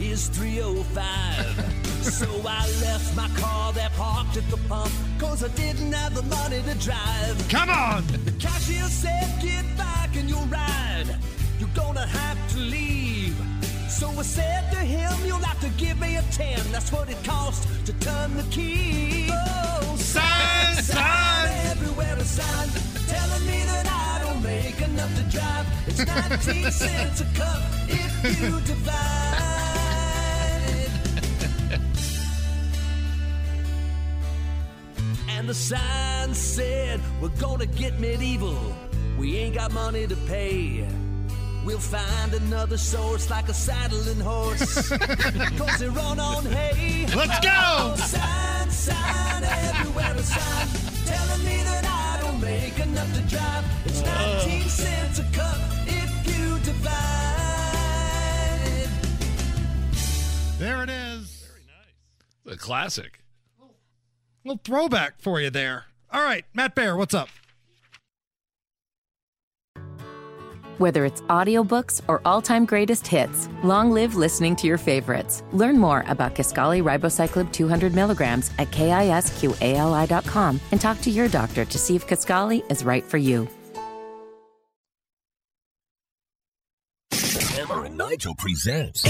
is 305. so I left my car there parked at the pump cause I didn't have the money to drive. Come on! The cashier said get back and you'll ride. You're gonna have to leave. So I said to him, you'll have to give me a 10. That's what it costs to turn the key. Oh, Sign, sign. everywhere a sign telling me that I don't make enough to drive. It's 19 cents a cup if you divide. And the sign said, We're gonna get medieval. We ain't got money to pay. We'll find another source like a saddling horse. Cause they run on hay. Let's go! Sign, sign, everywhere sign. Classic. little throwback for you there. All right, Matt Bear, what's up? Whether it's audiobooks or all-time greatest hits, long live listening to your favorites. Learn more about Kisqali Ribociclib 200 milligrams at kisqali.com and talk to your doctor to see if Kisqali is right for you. Hammer and Nigel presents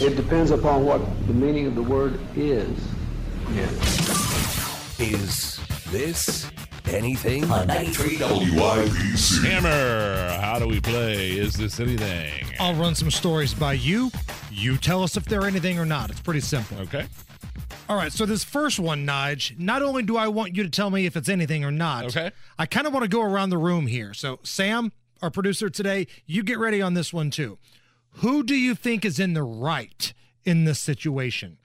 It depends upon what the meaning of the word is. Is This Anything on 93 WIBC. Hammer, how do we play? Is this anything? I'll run some stories by you. You tell us if they're anything or not. It's pretty simple. Okay. All right. So this first one, Nige, not only do I want you to tell me if it's anything or not. Okay. I kind of want to go around the room here. So Sam, our producer today, you get ready on this one too. Who do you think is in the right in this situation?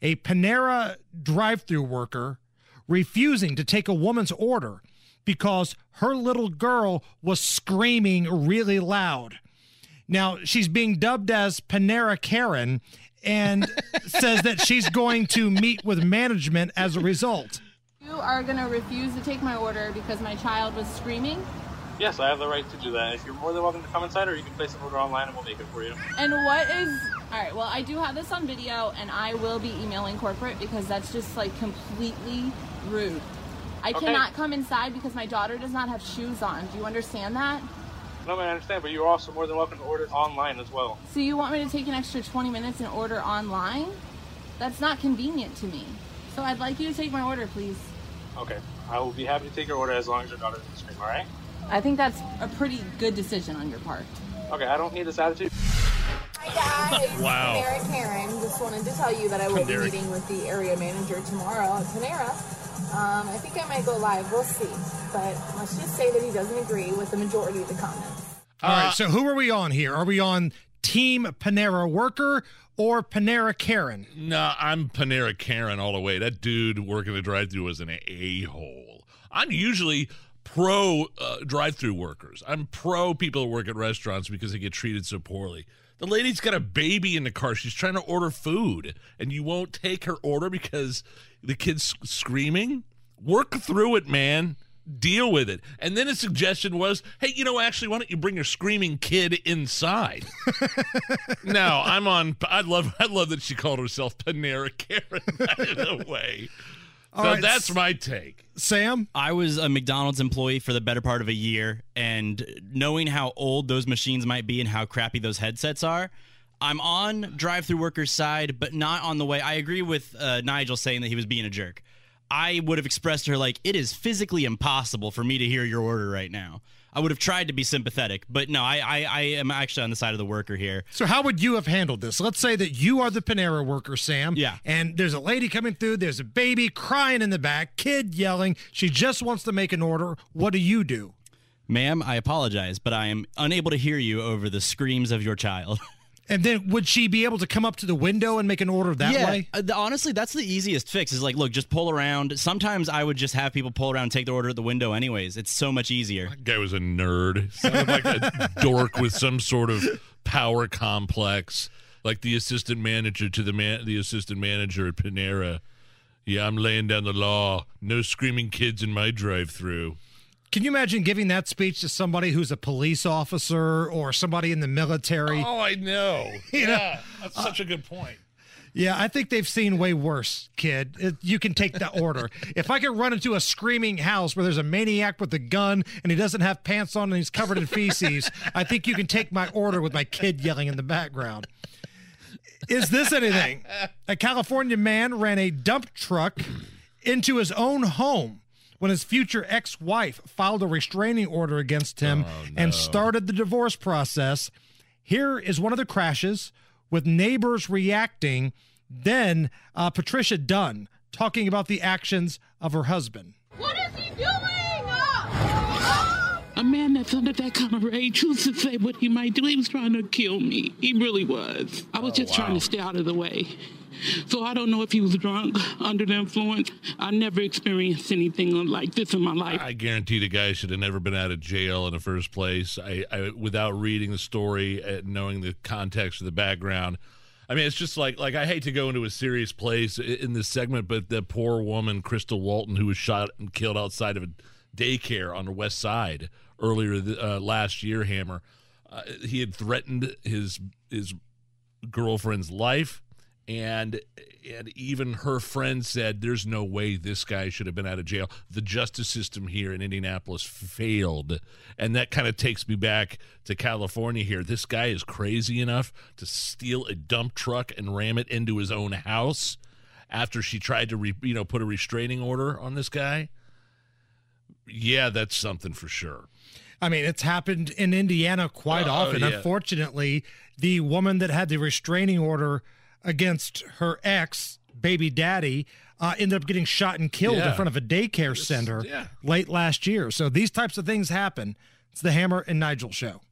A Panera drive-through worker refusing to take a woman's order because her little girl was screaming really loud. Now, she's being dubbed as Panera Karen and says that she's going to meet with management as a result. You are going to refuse to take my order because my child was screaming. Yes, I have the right to do that. If you're more than welcome to come inside, or you can place an order online and we'll make it for you. And what is. All right, well, I do have this on video, and I will be emailing corporate because that's just like completely rude. I Okay. cannot come inside because my daughter does not have shoes on. Do you understand that? No, I understand, but you're also more than welcome to order online as well. So you want me to take an extra 20 minutes and order online? That's not convenient to me. So I'd like you to take my order, please. Okay, I will be happy to take your order as long as your daughter doesn't scream. All right? I think that's a pretty good decision on your part. Okay, I don't need this attitude. Wow. Wow. Panera Karen, just wanted to tell you that I will be meeting with the area manager tomorrow at Panera. Um, I think I might go live. We'll see. But let's just say that he doesn't agree with the majority of the comments. All right. So who are we on here? Are we on Team Panera Worker or Panera Karen? No, I'm Panera Karen all the way. That dude working the drive-through was an a-hole. I'm usually pro uh, drive-through workers. I'm pro people who work at restaurants because they get treated so poorly. The lady's got a baby in the car. She's trying to order food, and you won't take her order because the kid's screaming. Work through it, man. Deal with it. And then a suggestion was, "Hey, you know, actually, why don't you bring your screaming kid inside?" now I'm on. I love. I love that she called herself Panera Karen. in a way. All so right, that's my take. Sam? I was a McDonald's employee for the better part of a year, and knowing how old those machines might be and how crappy those headsets are, I'm on drive through workers' side, but not on the way. I agree with uh, Nigel saying that he was being a jerk. I would have expressed to her, like, it is physically impossible for me to hear your order right now. I would have tried to be sympathetic, but no, I, I, I am actually on the side of the worker here. So how would you have handled this? Let's say that you are the Panera worker, Sam. Yeah. And there's a lady coming through. There's a baby crying in the back, kid yelling. She just wants to make an order. What do you do? Ma'am, I apologize, but I am unable to hear you over the screams of your child. And then would she be able to come up to the window and make an order that yeah, way? uh, the- honestly, that's the easiest fix. Is like, look, just pull around. Sometimes I would just have people pull around and take their order at the window. Anyways, it's so much easier. That guy was a nerd. Sounded like a dork with some sort of power complex, like the assistant manager to the man, the assistant manager at Panera. Yeah, I'm laying down the law. No screaming kids in my drive-through. Can you imagine giving that speech to somebody who's a police officer or somebody in the military? Oh, I know. You know, yeah, that's such a good point. Yeah, I think they've seen way worse, kid. It, you can take that order. if I could run into a screaming house where there's a maniac with a gun and he doesn't have pants on and he's covered in feces, I think you can take my order with my kid yelling in the background. Is this anything? A California man ran a dump truck into his own home when his future ex wife filed a restraining order against him and started the divorce process. Here is one of the crashes with neighbors reacting. Then uh, Patricia Dunn talking about the actions of her husband. What is he doing? A man that's under that kind of rage, who's to say what he might do? He was trying to kill me. He really was. I was Oh, just trying to stay out of the way. So I don't know if he was drunk, under the influence. I never experienced anything like this in my life. I guarantee the guy should have never been out of jail in the first place. I, I without reading the story and knowing the context of the background. I mean, it's just like like I hate to go into a serious place in this segment, but the poor woman Crystal Walton who was shot and killed outside of a daycare on the west side earlier th- uh, last year. Hammer, uh, he had threatened his his girlfriend's life and and even her friend said there's no way this guy should have been out of jail. The justice system here in indianapolis failed. And that kind of takes me back to california here. This guy is crazy enough to steal a dump truck and ram it into his own house after she tried to re, you know put a restraining order on this guy? Yeah that's something for sure. I mean, it's happened in Indiana quite Oh, often. yeah. Unfortunately, the woman that had the restraining order against her ex, baby daddy, uh, ended up getting shot and killed in front of a daycare center yeah. late last year. So these types of things happen. It's the Hammer and Nigel show.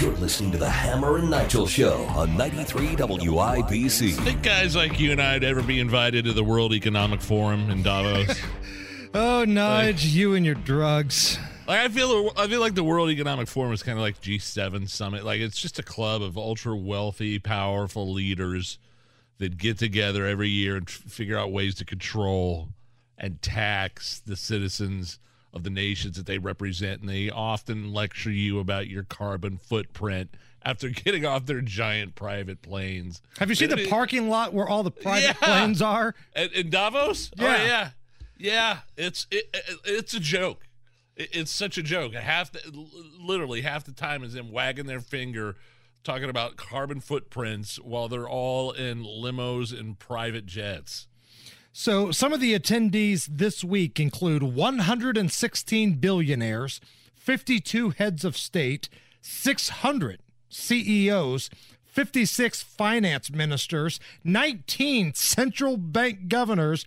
You're listening to the Hammer and Nigel Show on 93 WIBC. Think guys like you and I would ever be invited to the World Economic Forum in Davos? Oh, Nige, you and your drugs. Like I feel, I feel like the World Economic Forum is kind of like G7 summit. Like it's just a club of ultra wealthy, powerful leaders that get together every year and f- figure out ways to control and tax the citizens of the nations that they represent. And they often lecture you about your carbon footprint after getting off their giant private planes. Have you seen the It- parking lot where all the private Yeah. planes are? in, in Davos? Yeah. Oh, yeah, yeah. It's it, it- it's a joke. It, it's such a joke. Half the, literally half the time is them wagging their finger, talking about carbon footprints while they're all in limos and private jets. So, some of the attendees this week include 116 billionaires, 52 heads of state, 600 CEOs, 56 finance ministers, 19 central bank governors,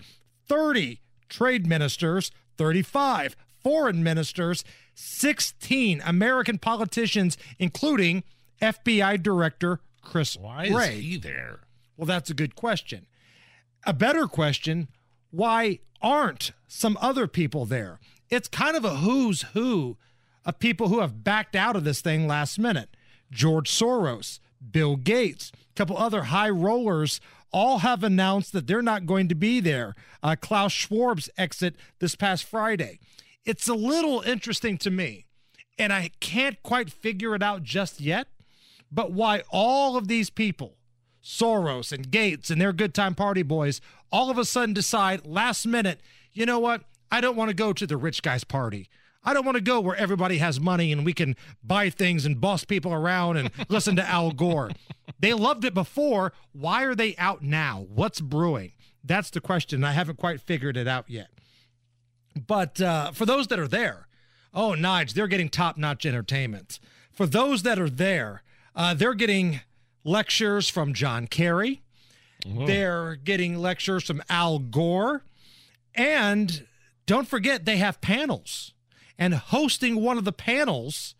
30 trade ministers, 35 foreign ministers, 16 American politicians, including FBI Director Chris Why is he there? Well, that's a good question. A better question why aren't some other people there? It's kind of a who's who of people who have backed out of this thing last minute. George Soros, Bill Gates, a couple other high rollers all have announced that they're not going to be there. Uh, Klaus Schwab's exit this past Friday. It's a little interesting to me, and I can't quite figure it out just yet, but why all of these people Soros and Gates and their good time party boys all of a sudden decide last minute, you know what? I don't want to go to the rich guy's party. I don't want to go where everybody has money and we can buy things and boss people around and listen to Al Gore. They loved it before. Why are they out now? What's brewing? That's the question. I haven't quite figured it out yet. But uh, for those that are there, oh, Nige, they're getting top notch entertainment. For those that are there, uh, they're getting lectures from John Kerry. They're getting lectures from Al Gore. And don't forget, they have panels. And hosting one of the panels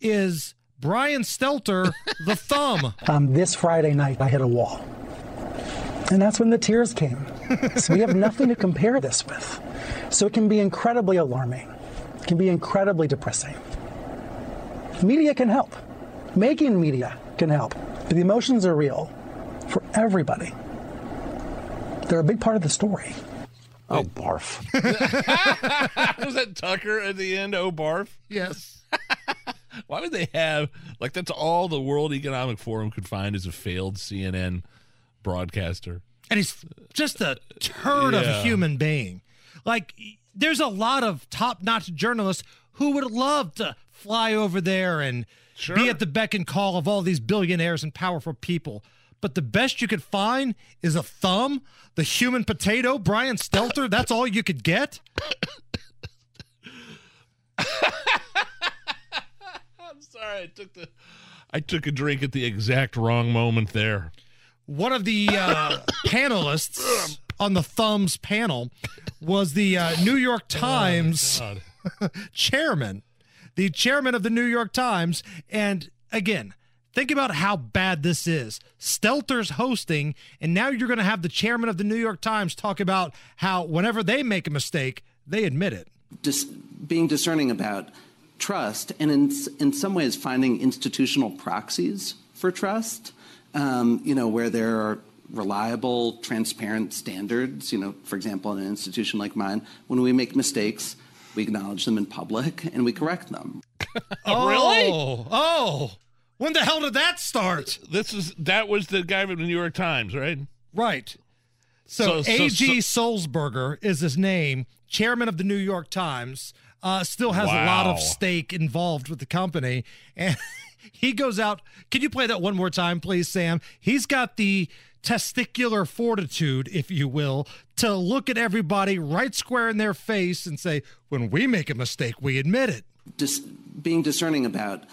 is Brian Stelter, the thumb. Um, this Friday night, I hit a wall. And that's when the tears came. so we have nothing to compare this with. So it can be incredibly alarming, it can be incredibly depressing. Media can help, making media can help, but the emotions are real for everybody. They're a big part of the story. Oh, barf. Was that Tucker at the end? Oh, barf. Yes. Why would they have like that's all the World Economic Forum could find is a failed CNN broadcaster? And he's just a turd of a human being. Like, there's a lot of top notch journalists who would love to fly over there and be at the beck and call of all these billionaires and powerful people. But the best you could find is a thumb, the human potato, Brian Stelter. That's all you could get. I'm sorry, I took the I took a drink at the exact wrong moment there. One of the uh, panelists on the thumbs panel was the uh, New York Times chairman, the chairman of the New York Times. And again, think about how bad this is. Stelter's hosting, and now you're going to have the chairman of the New York Times talk about how whenever they make a mistake, they admit it. dis- being discerning about trust and in, in some ways finding institutional proxies for trust, um, you know, where there are reliable, transparent standards. You know, for example, in an institution like mine, when we make mistakes, we acknowledge them in public and we correct them. Oh, really? Oh, when the hell did that start? This is that was the guy from the New York Times, right? Right. So, So- so- A.G. Sulzberger is his name, chairman of the New York Times. Uh, still has a lot of stake involved with the company, and He goes out. Can you play that one more time, please, Sam? He's got the testicular fortitude, if you will, to look at everybody right square in their face and say, when we make a mistake, we admit it. Dis- being discerning about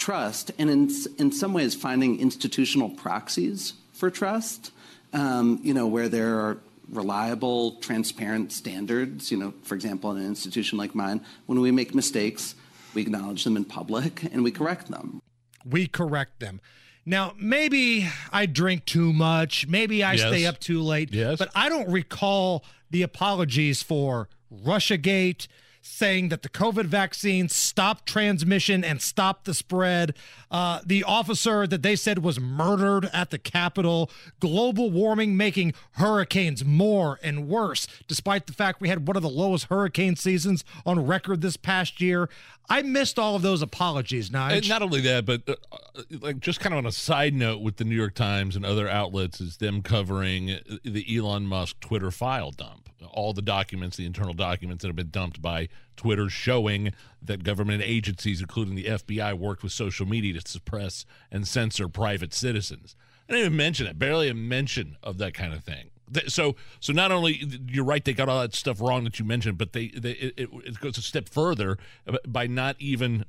trust and in, in some ways finding institutional proxies for trust, um, you know, where there are reliable, transparent standards. You know, for example, in an institution like mine, when we make mistakes, we acknowledge them in public and we correct them. We correct them. Now, maybe I drink too much. Maybe I Yes. stay up too late. Yes. But I don't recall the apologies for Russiagate saying that the COVID vaccine stopped transmission and stopped the spread. Uh, the officer that they said was murdered at the Capitol. Global warming making hurricanes more and worse, despite the fact we had one of the lowest hurricane seasons on record this past year. I missed all of those apologies, Nige. And not only that, but uh, uh, like just kind of on a side note with the New York Times and other outlets is them covering the Elon Musk Twitter file dump. All the documents, the internal documents that have been dumped by Twitter showing that government agencies, including the FBI, worked with social media to suppress and censor private citizens. I didn't even mention it, barely a mention of that kind of thing. So, so not only you're right, they got all that stuff wrong that you mentioned, but they, they it, it, goes a step further by not even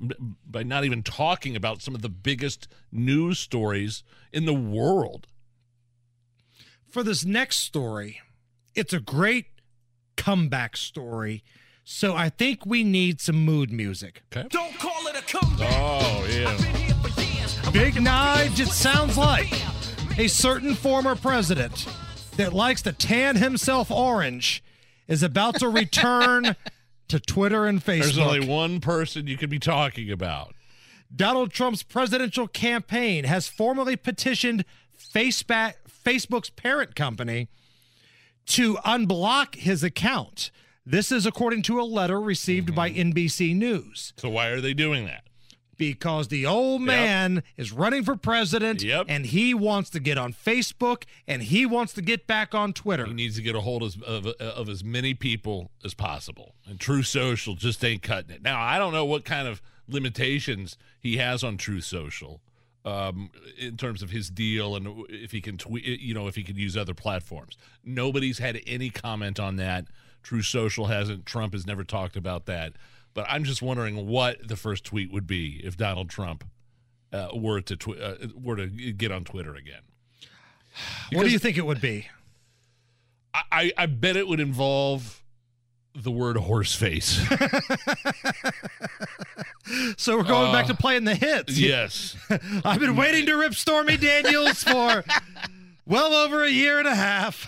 by not even talking about some of the biggest news stories in the world. for this next story, it's a great comeback story. So I think we need some mood music. Okay. Don't call it a comeback. Oh yeah. Big Nige, it sounds like a certain former president that likes to tan himself orange is about to return to Twitter and Facebook. There's only one person you could be talking about. Donald Trump's presidential campaign has formally petitioned Faceback, Facebook's parent company to unblock his account. This is according to a letter received by mm-hmm. NBC News. So why are they doing that? Because the old man is running for president and he wants to get on Facebook and he wants to get back on Twitter. He needs to get a hold of, of, of as many people as possible. And Truth Social just ain't cutting it. Now, I don't know what kind of limitations he has on Truth Social um, in terms of his deal and if he can tweet, you know, if he can use other platforms. Nobody's had any comment on that. Truth Social hasn't. Trump has never talked about that. But I'm just wondering what the first tweet would be if Donald Trump uh, were to tw- uh, were to get on Twitter again. what do you think it would be? I, I bet it would involve the word horse face. So we're going Uh, back to playing the hits. yes. I've been waiting to rip Stormy Daniels for well over a year and a half.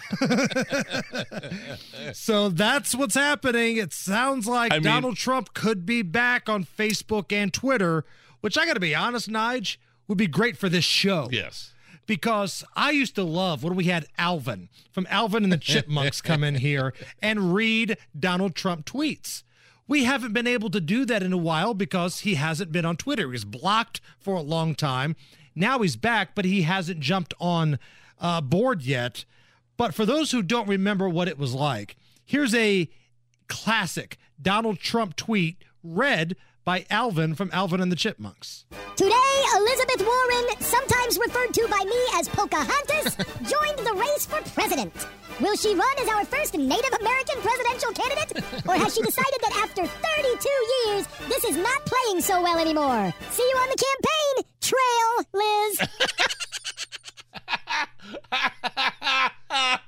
so that's what's happening. It sounds like I mean- Donald Trump could be back on Facebook and Twitter, which I got to be honest, Nige, would be great for this show. Yes. Because I used to love when we had Alvin from Alvin and the Chipmunks come in here and read Donald Trump tweets. We haven't been able to do that in a while because he hasn't been on Twitter. He was blocked for a long time. Now he's back, but he hasn't jumped on uh, board yet. But for those who don't remember what it was like, here's a classic Donald Trump tweet read by Alvin from Alvin and the Chipmunks. Today, Elizabeth Warren, sometimes referred to by me as Pocahontas, joined the race for president. Will she run as our first Native American presidential candidate? Or has she decided that after 32 years, this is not playing so well anymore? See you on the campaign, Trail Liz.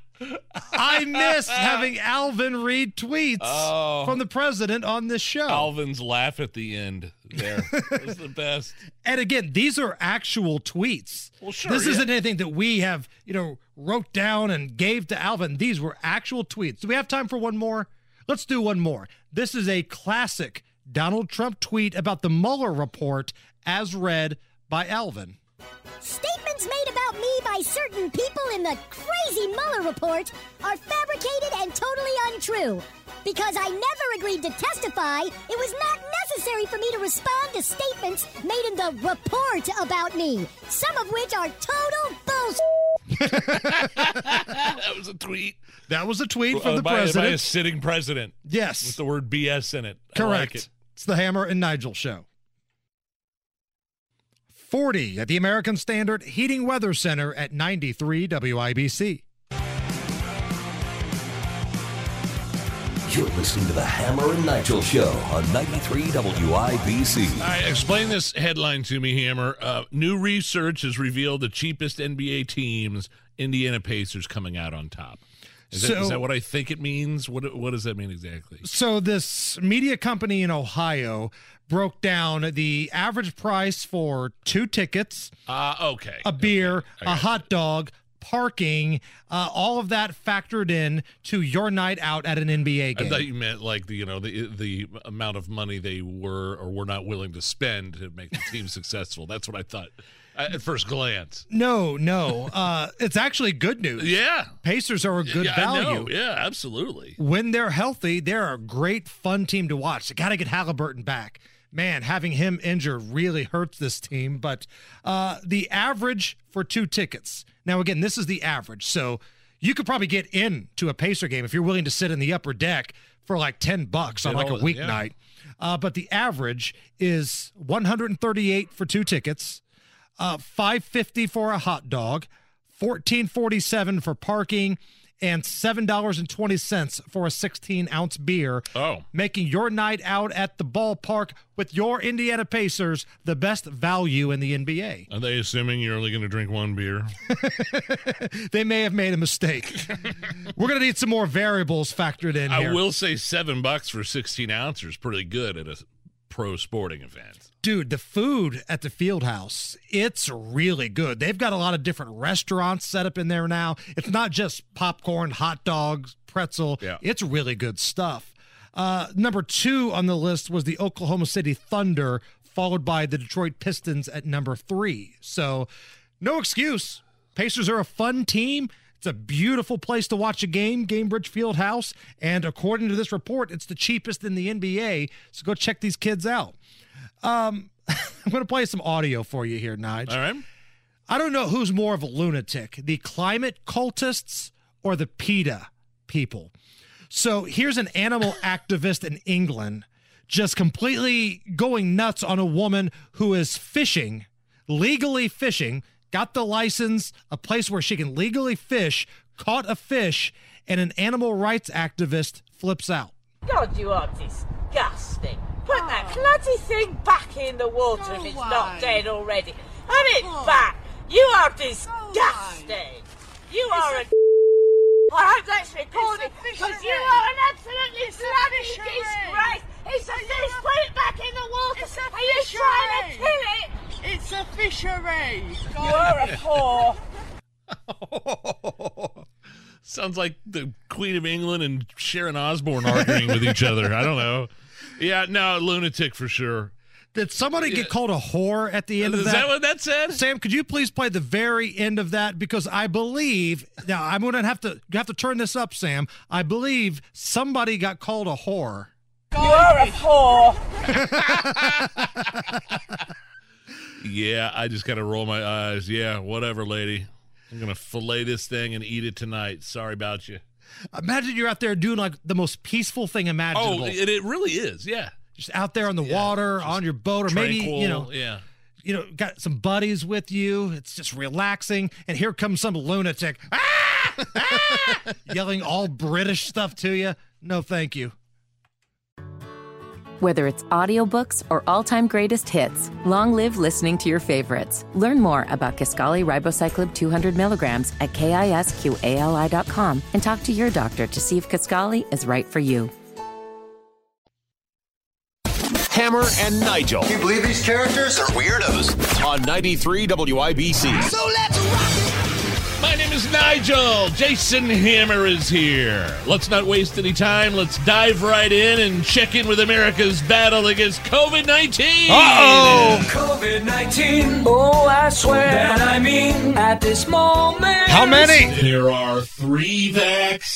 I miss having Alvin read tweets Oh. from the president on this show. Alvin's laugh at the end there was the best. And again, these are actual tweets. Well, sure, This yeah. isn't anything that we have, you know, wrote down and gave to Alvin. These were actual tweets. Do we have time for one more? Let's do one more. This is a classic Donald Trump tweet about the Mueller report as read by Alvin. Statements made about me by certain people in the crazy Mueller report are fabricated and totally untrue. Because I never agreed to testify, it was not necessary for me to respond to statements made in the report about me, some of which are total bullshit. that was a tweet. That was a tweet Uh, from the by, by a president. sitting president. Yes. With the word BS in it. I Correct. like it. It's the Hammer and Nigel show. 640 at the American Standard Heating Weather Center at 93 WIBC. You're listening to the Hammer and Nigel Show on 93 WIBC. All right, explain this headline to me, Hammer. Uh, new research has revealed the cheapest NBA teams, Indiana Pacers, coming out on top. Is, that, is that what I think it means? What What does that mean exactly? So this media company in Ohio broke down the average price for two tickets, Uh, okay. a beer, a hot dog, parking, uh, all of that factored in to your night out at an NBA game. I thought you meant like the you know the the amount of money they were or were not willing to spend to make the team successful. That's what I thought at first glance. no, no. Uh, it's actually good news. Yeah. Pacers are a good Yeah, value. Yeah, absolutely. when they're healthy, they're a great fun team to watch. They got to get Haliburton back. Man, having him injured really hurts this team. But uh, the average for two tickets. Now, again, this is the average. So you could probably get into a Pacer game if you're willing to sit in the upper deck for like 10 bucks on like a it, yeah. weeknight. Uh, but the average is 138 for two tickets, uh, 550 for a hot dog, 1447 for parking, and seven dollars and twenty cents for a 16 ounce beer. Oh, making your night out at the ballpark with your Indiana Pacers the best value in the NBA. Are they assuming you're only going to drink one beer? They may have made a mistake. We're gonna need some more variables factored in I here. will say seven bucks for 16 ounces is pretty good at a pro sporting event. Dude, the food at the field house, it's really good. They've got a lot of different restaurants set up in there now. It's not just popcorn, hot dogs, pretzel. Yeah. It's really good stuff. Uh, number two on the list was the Oklahoma City Thunder, followed by the Detroit Pistons at number three. So, no excuse. Pacers are a fun team. It's a beautiful place to watch a game, Gainbridge Field House. And according to this report, it's the cheapest in the NBA. So go check these kids out. Um, I'm going to play some audio for you here, Nige. All right. I don't know who's more of a lunatic, the climate cultists or the PETA people. So here's an animal activist in England just completely going nuts on a woman who is fishing, legally fishing, got the license, a place where she can legally fish, caught a fish, and an animal rights activist flips out. God, you are disgusting. Put that bloody thing back in the water if it's not dead already. Have it back. You are disgusting. You are a. I hope that's recorded because you are an absolutely bloody disgrace. It's a fish. Put it back in the water. Are you trying to kill it? It's a fishery. You're a whore. Sounds like the Queen of England and Sharon Osbourne arguing with each other. I don't know. Yeah, no, lunatic for sure. Did somebody get called a whore at the end of Is that? that what that said? Sam, could you please play the very end of that because I believe now I'm going to have to you have to turn this up, Sam. I believe somebody got called a whore. You're a whore. Yeah, I just got to roll my eyes. Yeah, whatever, lady. I'm going to fillet this thing and eat it tonight. Sorry about you. Imagine you're out there doing like the most peaceful thing imaginable. Oh, it, it really is. Yeah. just out there on the water, on your boat, or maybe you know, yeah. you know, got some buddies with you. It's just relaxing, and here comes some lunatic "Ah! Ah!" yelling all British stuff to you. No, thank you. Whether it's audiobooks or all-time greatest hits, long live listening to your favorites. Learn more about Kisqali Ribociclib 200 milligrams at kisqali.com and talk to your doctor to see if Kisqali is right for you. Hammer and Nigel. Can you believe these characters are weirdos? On 93 WIBC. So let's rock My name is Nigel. Jason Hammer is here. Let's not waste any time. Let's dive right in and check in with America's battle against COVID 19. oh. COVID 19. Oh, I swear that I mean at this moment. How many? There are three vaccines.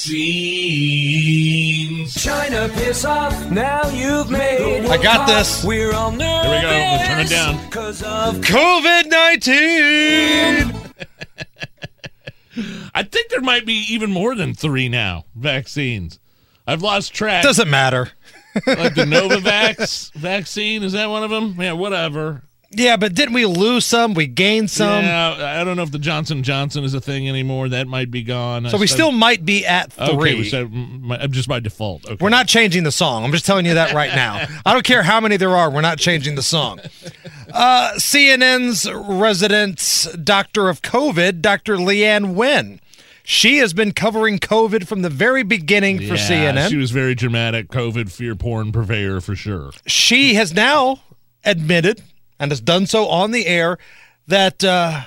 China, piss off. Now you've made. I got this. We're all nervous. Here we go. We'll turn it down. Because of COVID nineteen. I think there might be even more than three now vaccines. I've lost track. Doesn't matter. like the Novavax vaccine. Is that one of them? Yeah, whatever. Yeah, but didn't we lose some? We gained some. yeah, I don't know if the Johnson Johnson is a thing anymore. That might be gone. So we still might be at three. okay. So mm, my, just by default. Okay. We're not changing the song. I'm just telling you that right now. I don't care how many there are. We're not changing the song. Uh, CNN's resident doctor of COVID, Dr. Leana Wen. She has been covering COVID from the very beginning for Yeah, CNN. She was very dramatic. COVID fear porn purveyor for sure. she has now admitted and has done so on the air that uh,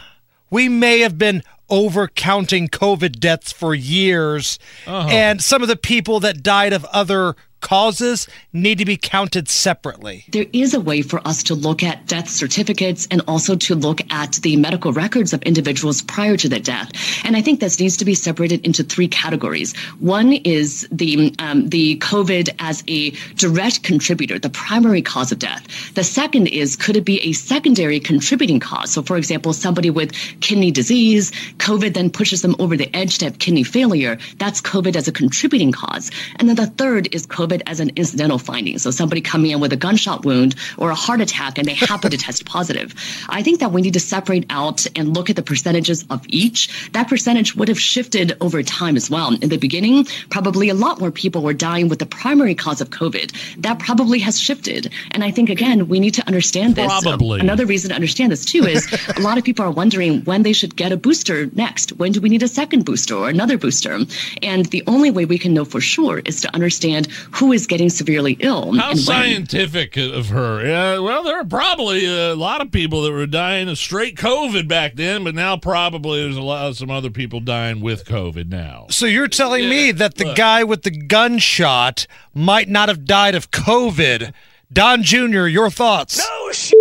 we may have been overcounting COVID deaths for years, Uh-huh. and some of the people that died of other causes need to be counted separately. There is a way for us to look at death certificates and also to look at the medical records of individuals prior to their death. And I think this needs to be separated into three categories. One is the um, the COVID as a direct contributor, the primary cause of death. The second is could it be a secondary contributing cause? So, for example, somebody with kidney disease, COVID then pushes them over the edge to have kidney failure. That's COVID as a contributing cause. And then the third is COVID as an incidental finding. So somebody coming in with a gunshot wound or a heart attack and they happen to test positive. I think that we need to separate out and look at the percentages of each. That percentage would have shifted over time as well. In the beginning, probably a lot more people were dying with the primary cause of COVID. That probably has shifted. And I think, again, we need to understand this. Probably. Another reason to understand this, too, is a lot of people are wondering when they should get a booster next. When do we need a second booster or another booster? And the only way we can know for sure is to understand who is getting severely ill How and when. scientific of her. Yeah, well, there are probably a lot of people that were dying of straight COVID back then, but now probably there's a lot of some other people dying with COVID now. So you're telling me that the guy with the gunshot might not have died of COVID. Don Jr., your thoughts? No shit.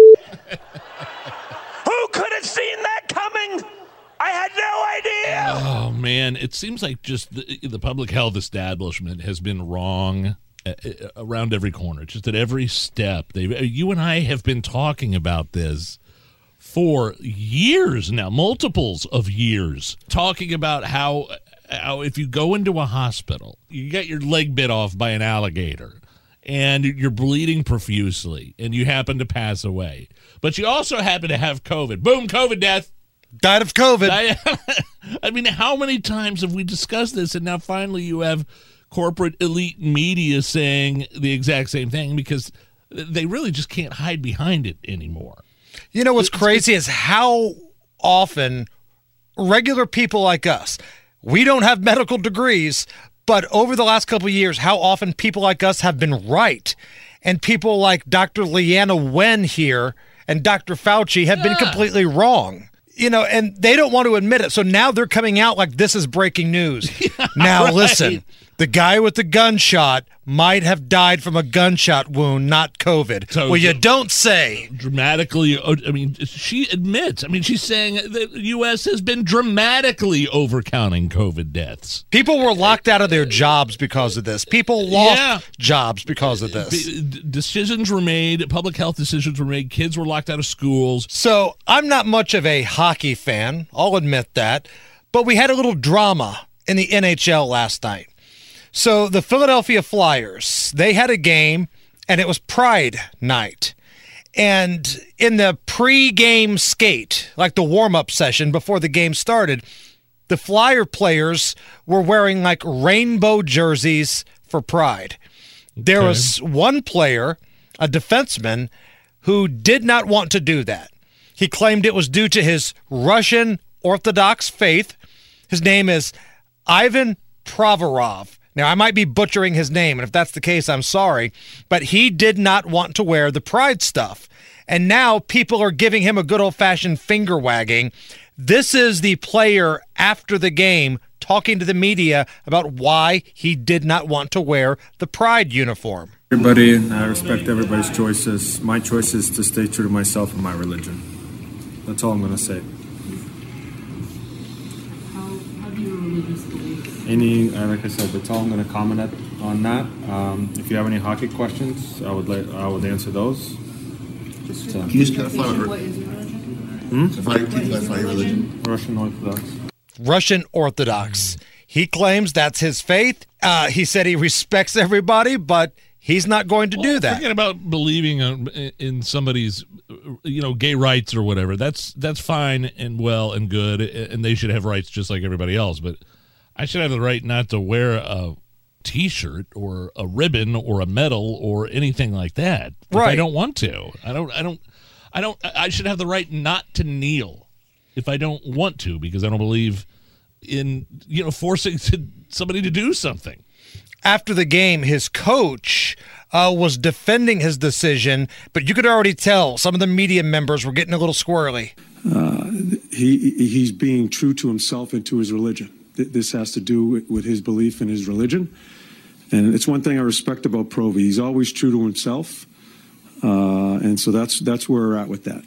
Who could have seen that coming? I had no idea. Oh man, it seems like just the, the public health establishment has been wrong Uh, around every corner. Just at every step, they uh, you and I have been talking about this for years now, multiples of years, talking about how how if you go into a hospital, you get your leg bit off by an alligator and you're bleeding profusely and you happen to pass away. But you also happen to have COVID. Boom, COVID death. Died of COVID. I mean, how many times have we discussed this? And now finally you have corporate elite media saying the exact same thing because they really just can't hide behind it anymore. You know what's crazy is how often regular people like us, we don't have medical degrees, but over the last couple of years, how often people like us have been right. And people like Dr. Leana Wen here and Dr. Fauci have been completely wrong. You know, and they don't want to admit it. So now they're coming out like this is breaking news. now, right. listen, the guy with the gunshot might have died from a gunshot wound, not COVID. So- well, you don't say. Dramatically, I mean, she admits, I mean, she's saying that the U.S. has been dramatically overcounting COVID deaths. People were locked out of their jobs because of this. People lost Yeah. jobs because of this. Decisions were made, public health decisions were made, kids were locked out of schools. So I'm not much of a hockey fan. I'll admit that. But we had a little drama in the NHL last night. So the Philadelphia Flyers, they had a game and it was Pride night. And in the pre-game skate, like the warm-up session before the game started, the Flyer players were wearing like rainbow jerseys for Pride. There was one player, a defenseman, who did not want to do that. He claimed it was due to his Russian Orthodox faith. His name is Ivan Provorov. Now, I might be butchering his name, and if that's the case, I'm sorry, but he did not want to wear the pride stuff. And now people are giving him a good old fashioned finger wagging. This is the player after the game talking to the media about why he did not want to wear the pride uniform. Everybody, I respect everybody's choices. My choice is to stay true to myself and my religion. That's all I'm going to say. Any, uh, like I said, that's all I'm going to comment at, on that. Um, if you have any hockey questions, I would let, I would answer those. Just, uh, Can you just clarify what, What is your religion? Hmm? if I can clarify your religion? Russian Orthodox. Russian Orthodox. He claims that's his faith. Uh, he said he respects everybody, but He's not going to do that. Forget about believing uh, in somebody's, you know, gay rights or whatever. That's that's fine and well and good, and they should have rights just like everybody else. But I should have the right not to wear a T-shirt or a ribbon or a medal or anything like that. If I don't want to. I don't. I don't. I don't. I should have the right not to kneel if I don't want to because I don't believe in you know forcing to, somebody to do something. After the game, his coach uh, was defending his decision, but you could already tell some of the media members were getting a little squirrely. Uh, he he's being true to himself and to his religion. Th- This has to do with, with his belief in his religion, and it's one thing I respect about Provi. He's always true to himself, uh, and so that's that's where we're at with that.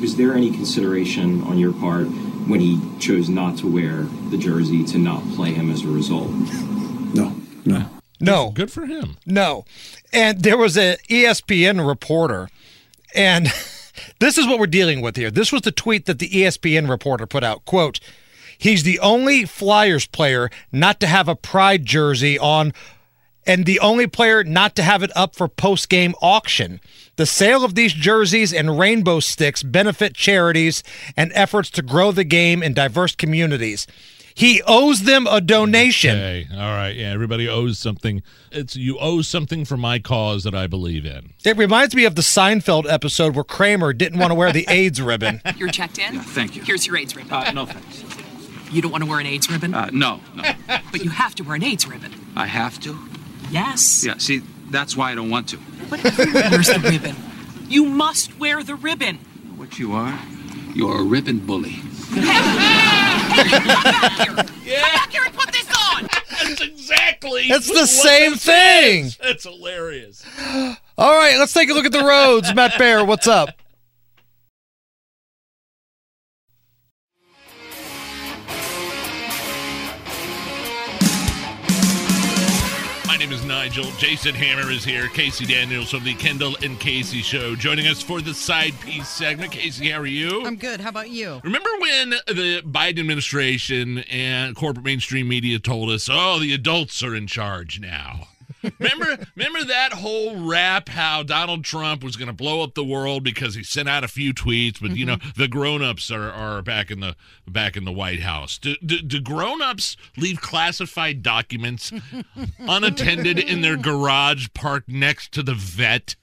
Was there any consideration on your part when he chose not to wear the jersey to not play him as a result? No, no. No. Good for him. No. And there was a E ESPN reporter, and this is what we're dealing with here. This was the tweet that the ESPN reporter put out. Quote, he's the only Flyers player not to have a pride jersey on and the only player not to have it up for post-game auction. The sale of these jerseys and rainbow sticks benefit charities and efforts to grow the game in diverse communities. He owes them a donation. Okay. All right. Yeah. Everybody owes something. It's you owe something for my cause that I believe in. It reminds me of the Seinfeld episode where Kramer didn't want to wear the AIDS ribbon. You're checked in? thank you. Here's your AIDS ribbon. Uh, no thanks. You don't want to wear an AIDS ribbon? Uh, no, no. But you have to wear an AIDS ribbon. I have to? Yes. Yeah, see, that's why I don't want to. But everyone wears the ribbon. You must wear the ribbon. What you are? You're a ribbon bully. Come back here and put this on! That's exactly. It's the same this thing. is. That's hilarious. All right, let's take a look at the roads. Matt Bear, what's up? My name is Nigel. Jason Hammer is here. Casey Daniels from the Kendall and Casey Show joining us for the side piece segment. Casey, how are you? I'm good. How about you? Remember when the Biden administration and corporate mainstream media told us, "Oh, the adults are in charge now." Remember, remember that whole rap how Donald Trump was going to blow up the world because he sent out a few tweets, but you know mm-hmm. the grown-ups are, are back in the back in the White House. Do, do, do grown-ups leave classified documents unattended in their garage parked next to the vet?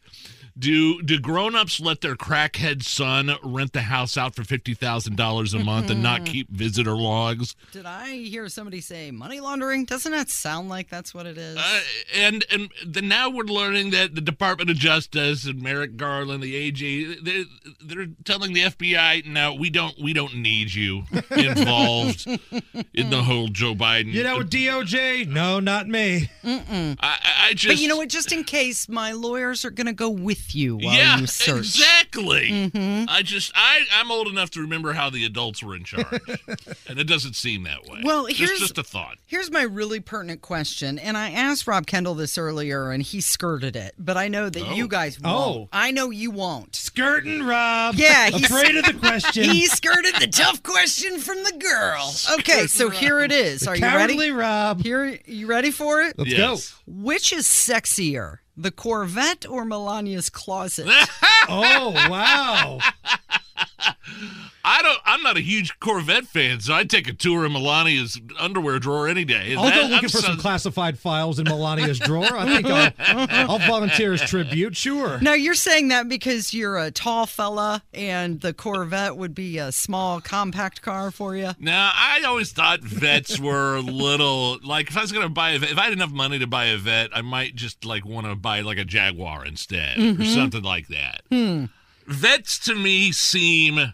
Do do grown-ups let their crackhead son rent the house out for fifty thousand dollars a month and not keep visitor logs? Did I hear somebody say money laundering? Doesn't that sound like that's what it is? Uh, and and then now we're learning that the Department of Justice and Merrick Garland, the AG, they're, they're telling the FBI, "No, we don't we don't need you involved in the whole Joe Biden." You know, DOJ? No, not me. Mm-mm. I, I just but you know what? Just in case, my lawyers are going to go with you while yeah, you search. exactly. Mhm. I just I I'm old enough to remember how the adults were in charge, and it doesn't seem that way. Well, just, here's- just a thought. Here's my really pertinent question, and I asked Rob Kendall this earlier, and he skirted it. But I know that Oh. you guys Oh. won't. I know you won't. Skirting, Rob. Yeah, he's- Afraid of the question. He skirted the tough question from the girl. Okay, so here it is. Are you ready, Rob? Here, you ready for it? Let's go. Which is sexier, the Corvette or Melania's closet? oh wow! I don't. I'm not a huge Corvette fan, so I'd take a tour in Melania's underwear drawer any day. I'll That- go I'm looking for so- some classified files in Melania's drawer. I think I'll, I'll volunteer as tribute. Sure. Now you're saying that because you're a tall fella and the Corvette would be a small compact car for you. Now, I always thought vets were a little like if I was going to buy a vet, if I had enough money to buy a vet, I might just like want to buy like a Jaguar instead or Mhm. something like that. Hmm. Vets to me seem.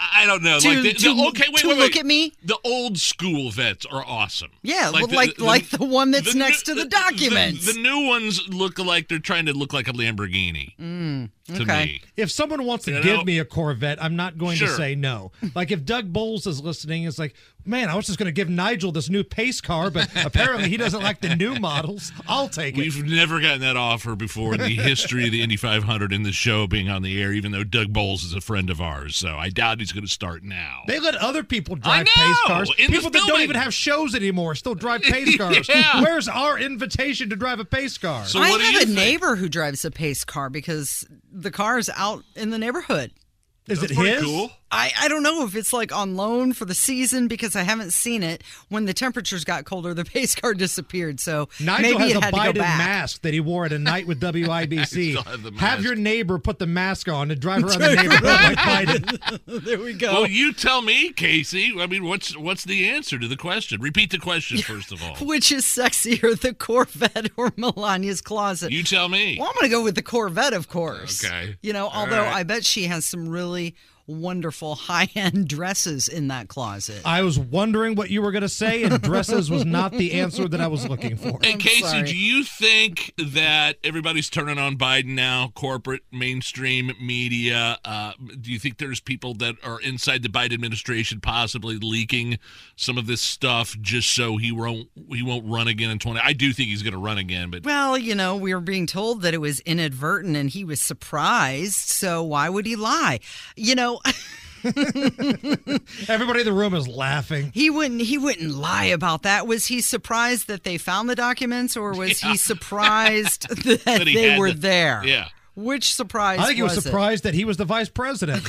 I, I don't know. To- like the, to- the, okay, wait, to wait, look wait. at me? The old school vets are awesome. Yeah, like the- like, the- like the one that's the next new- to the documents. The, new ones look like they're trying to look like a Lamborghini Mm, to me. If someone wants to You give know? me a Corvette, I'm not going to say no. Like if Doug Boles is listening, it's like, man, I was just going to give Nigel this new pace car, but apparently he doesn't like the new models. I'll take it. We've never gotten that offer before in the history of the Indy 500 in the show being on the air, even though Doug Boles is a friend of ours. So I doubt he's he's going to start now. They let other people drive know, pace cars. in People that don't even have shows anymore still drive pace cars. Yeah. Where's our invitation to drive a pace car? So I have a neighbor who drives a pace car because the car is out in the neighborhood. Is it his? I, I don't know if it's like on loan for the season because I haven't seen it. When the temperatures got colder, the pace car disappeared. So Nigel maybe has it a had to go Biden back. mask that he wore at a night with WIBC. have have your neighbor put the mask on and drive around the neighborhood like Biden. there we go. Well, you tell me, Casey. I mean, what's what's the answer to the question? Repeat the question first of all. Which is sexier, the Corvette or Melania's closet? You tell me. Well, I'm going to go with the Corvette, of course. Okay. You know, All although right. I bet she has some really wonderful high-end dresses in that closet. I was wondering what you were going to say, and dresses was not the answer that I was looking for. Hey, Casey, sorry. do you think that everybody's turning on Biden now? Corporate, mainstream media. Uh, do you think there's people that are inside the Biden administration possibly leaking some of this stuff just so he won't he won't run again in twenty? I do think he's going to run again, but Well, you know, we were being told that it was inadvertent and he was surprised, so why would he lie? You know, Everybody in the room is laughing. he wouldn't he wouldn't lie about that. Was he surprised that they found the documents or was Yeah. he surprised that, That he they were the- there? yeah. Which surprise I think he was it? surprised that he was the vice president.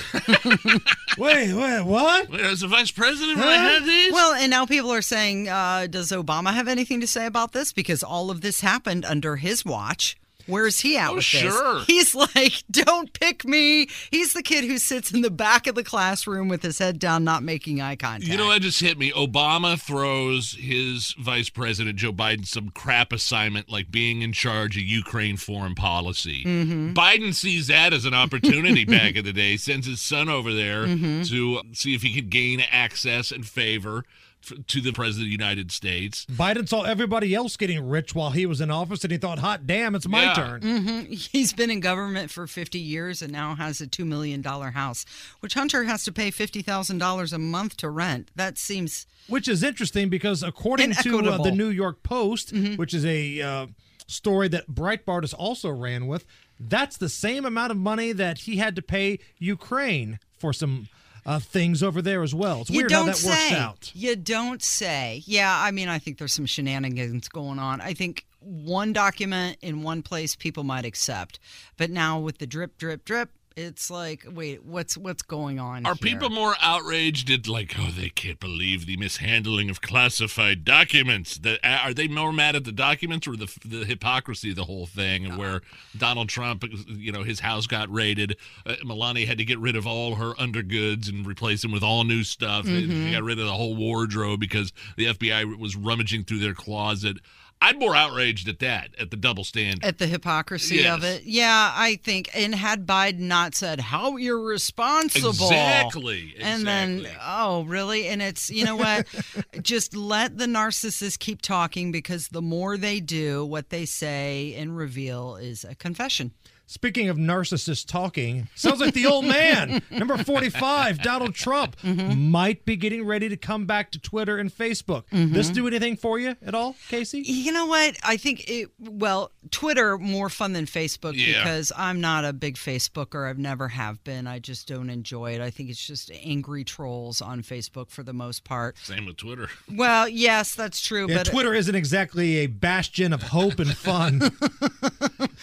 wait, wait, what? Wait, as the vice president when I had these. Well, and now people are saying, uh, does Obama have anything to say about this? Because all of this happened under his watch. Where's he at Oh, with sure. this? He's like, don't pick me. He's the kid who sits in the back of the classroom with his head down, not making eye contact. You know what just hit me? Obama throws his vice president Joe Biden some crap assignment like being in charge of Ukraine foreign policy. Mhm. Biden sees that as an opportunity back in the day, sends his son over there Mhm. to see if he could gain access and favor to the president of the United States. Biden saw everybody else getting rich while he was in office, and he thought, "Hot damn, it's my Yeah. turn." hmm He's been in government for 50 years and now has a $2 million house, which Hunter has to pay $50,000 a month to rent. That seems. Which is interesting because according to uh, the New York Post, which is a uh, story that Breitbart has also ran with, that's the same amount of money that he had to pay Ukraine for some uh, things over there as well. It's You weird how that works out. You don't say. Yeah, I mean, I think there's some shenanigans going on. I think one document in one place people might accept, but now with the drip, drip, drip, it's like, wait, what's what's going on? Are here? people more outraged at like, oh, they can't believe the mishandling of classified documents? That are they more mad at the documents or the the hypocrisy of the whole thing? And where Donald Trump, you know, his house got raided, uh, Melania had to get rid of all her undergoods and replace them with all new stuff. Mhm. They got rid of the whole wardrobe because the FBI was rummaging through their closet. I'm more outraged at that, at the double standard. At the hypocrisy of it. Yeah, I think. And had Biden not said, how irresponsible. Exactly, And then, oh, really? And it's, you know what? Just let the narcissist keep talking because the more they do, what they say and reveal is a confession. Speaking of narcissists talking, sounds like the old man, number 45, Donald Trump, mm-hmm. might be getting ready to come back to Twitter and Facebook. Mm-hmm. This do anything for you at all, Casey? You know what? I think it, well, Twitter more fun than Facebook Yeah. because I'm not a big Facebooker. I've never have been. I just don't enjoy it. I think it's just angry trolls on Facebook for the most part. Same with Twitter. Well, yes, that's true. Yeah, but uh, Twitter isn't exactly a bastion of hope and fun.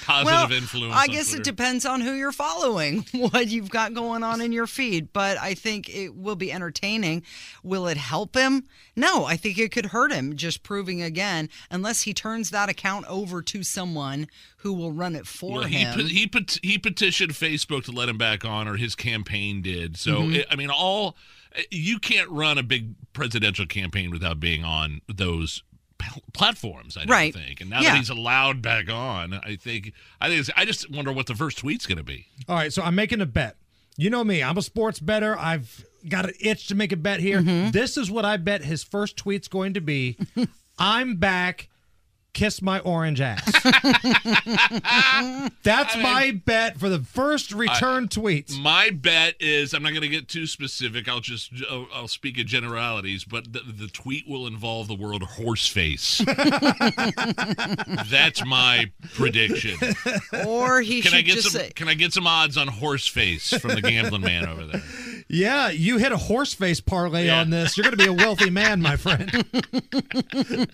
Positive well, influence. I on guess Twitter. it depends on who you're following, what you've got going on in your feed. But I think it will be entertaining. Will it help him? No, I think it could hurt him, just proving again, unless he turns that account over to someone who will run it for Well, he him. pe- he he petitioned Facebook to let him back on, or his campaign did. So Mhm. it, I mean, all you can't run a big presidential campaign without being on those platforms. I don't Right. think. And now Yeah. that he's allowed back on, I think I think it's, I just wonder what the first tweet's going to be. All right, so I'm making a bet. You know me, I'm a sports better. I've got an itch to make a bet here. Mm-hmm. This is what I bet his first tweet's going to be. I'm back. Kiss my orange ass. That's my bet for the first return tweet. My bet is I'm not going to get too specific. I'll just I'll, I'll speak in generalities, but the, the tweet will involve the word horse face. That's my prediction. or he Can should I get just some? say, Can I get some odds on horse face from the gambling man over there? Yeah, you hit a horse face parlay on this. You're going to be a wealthy man, my friend.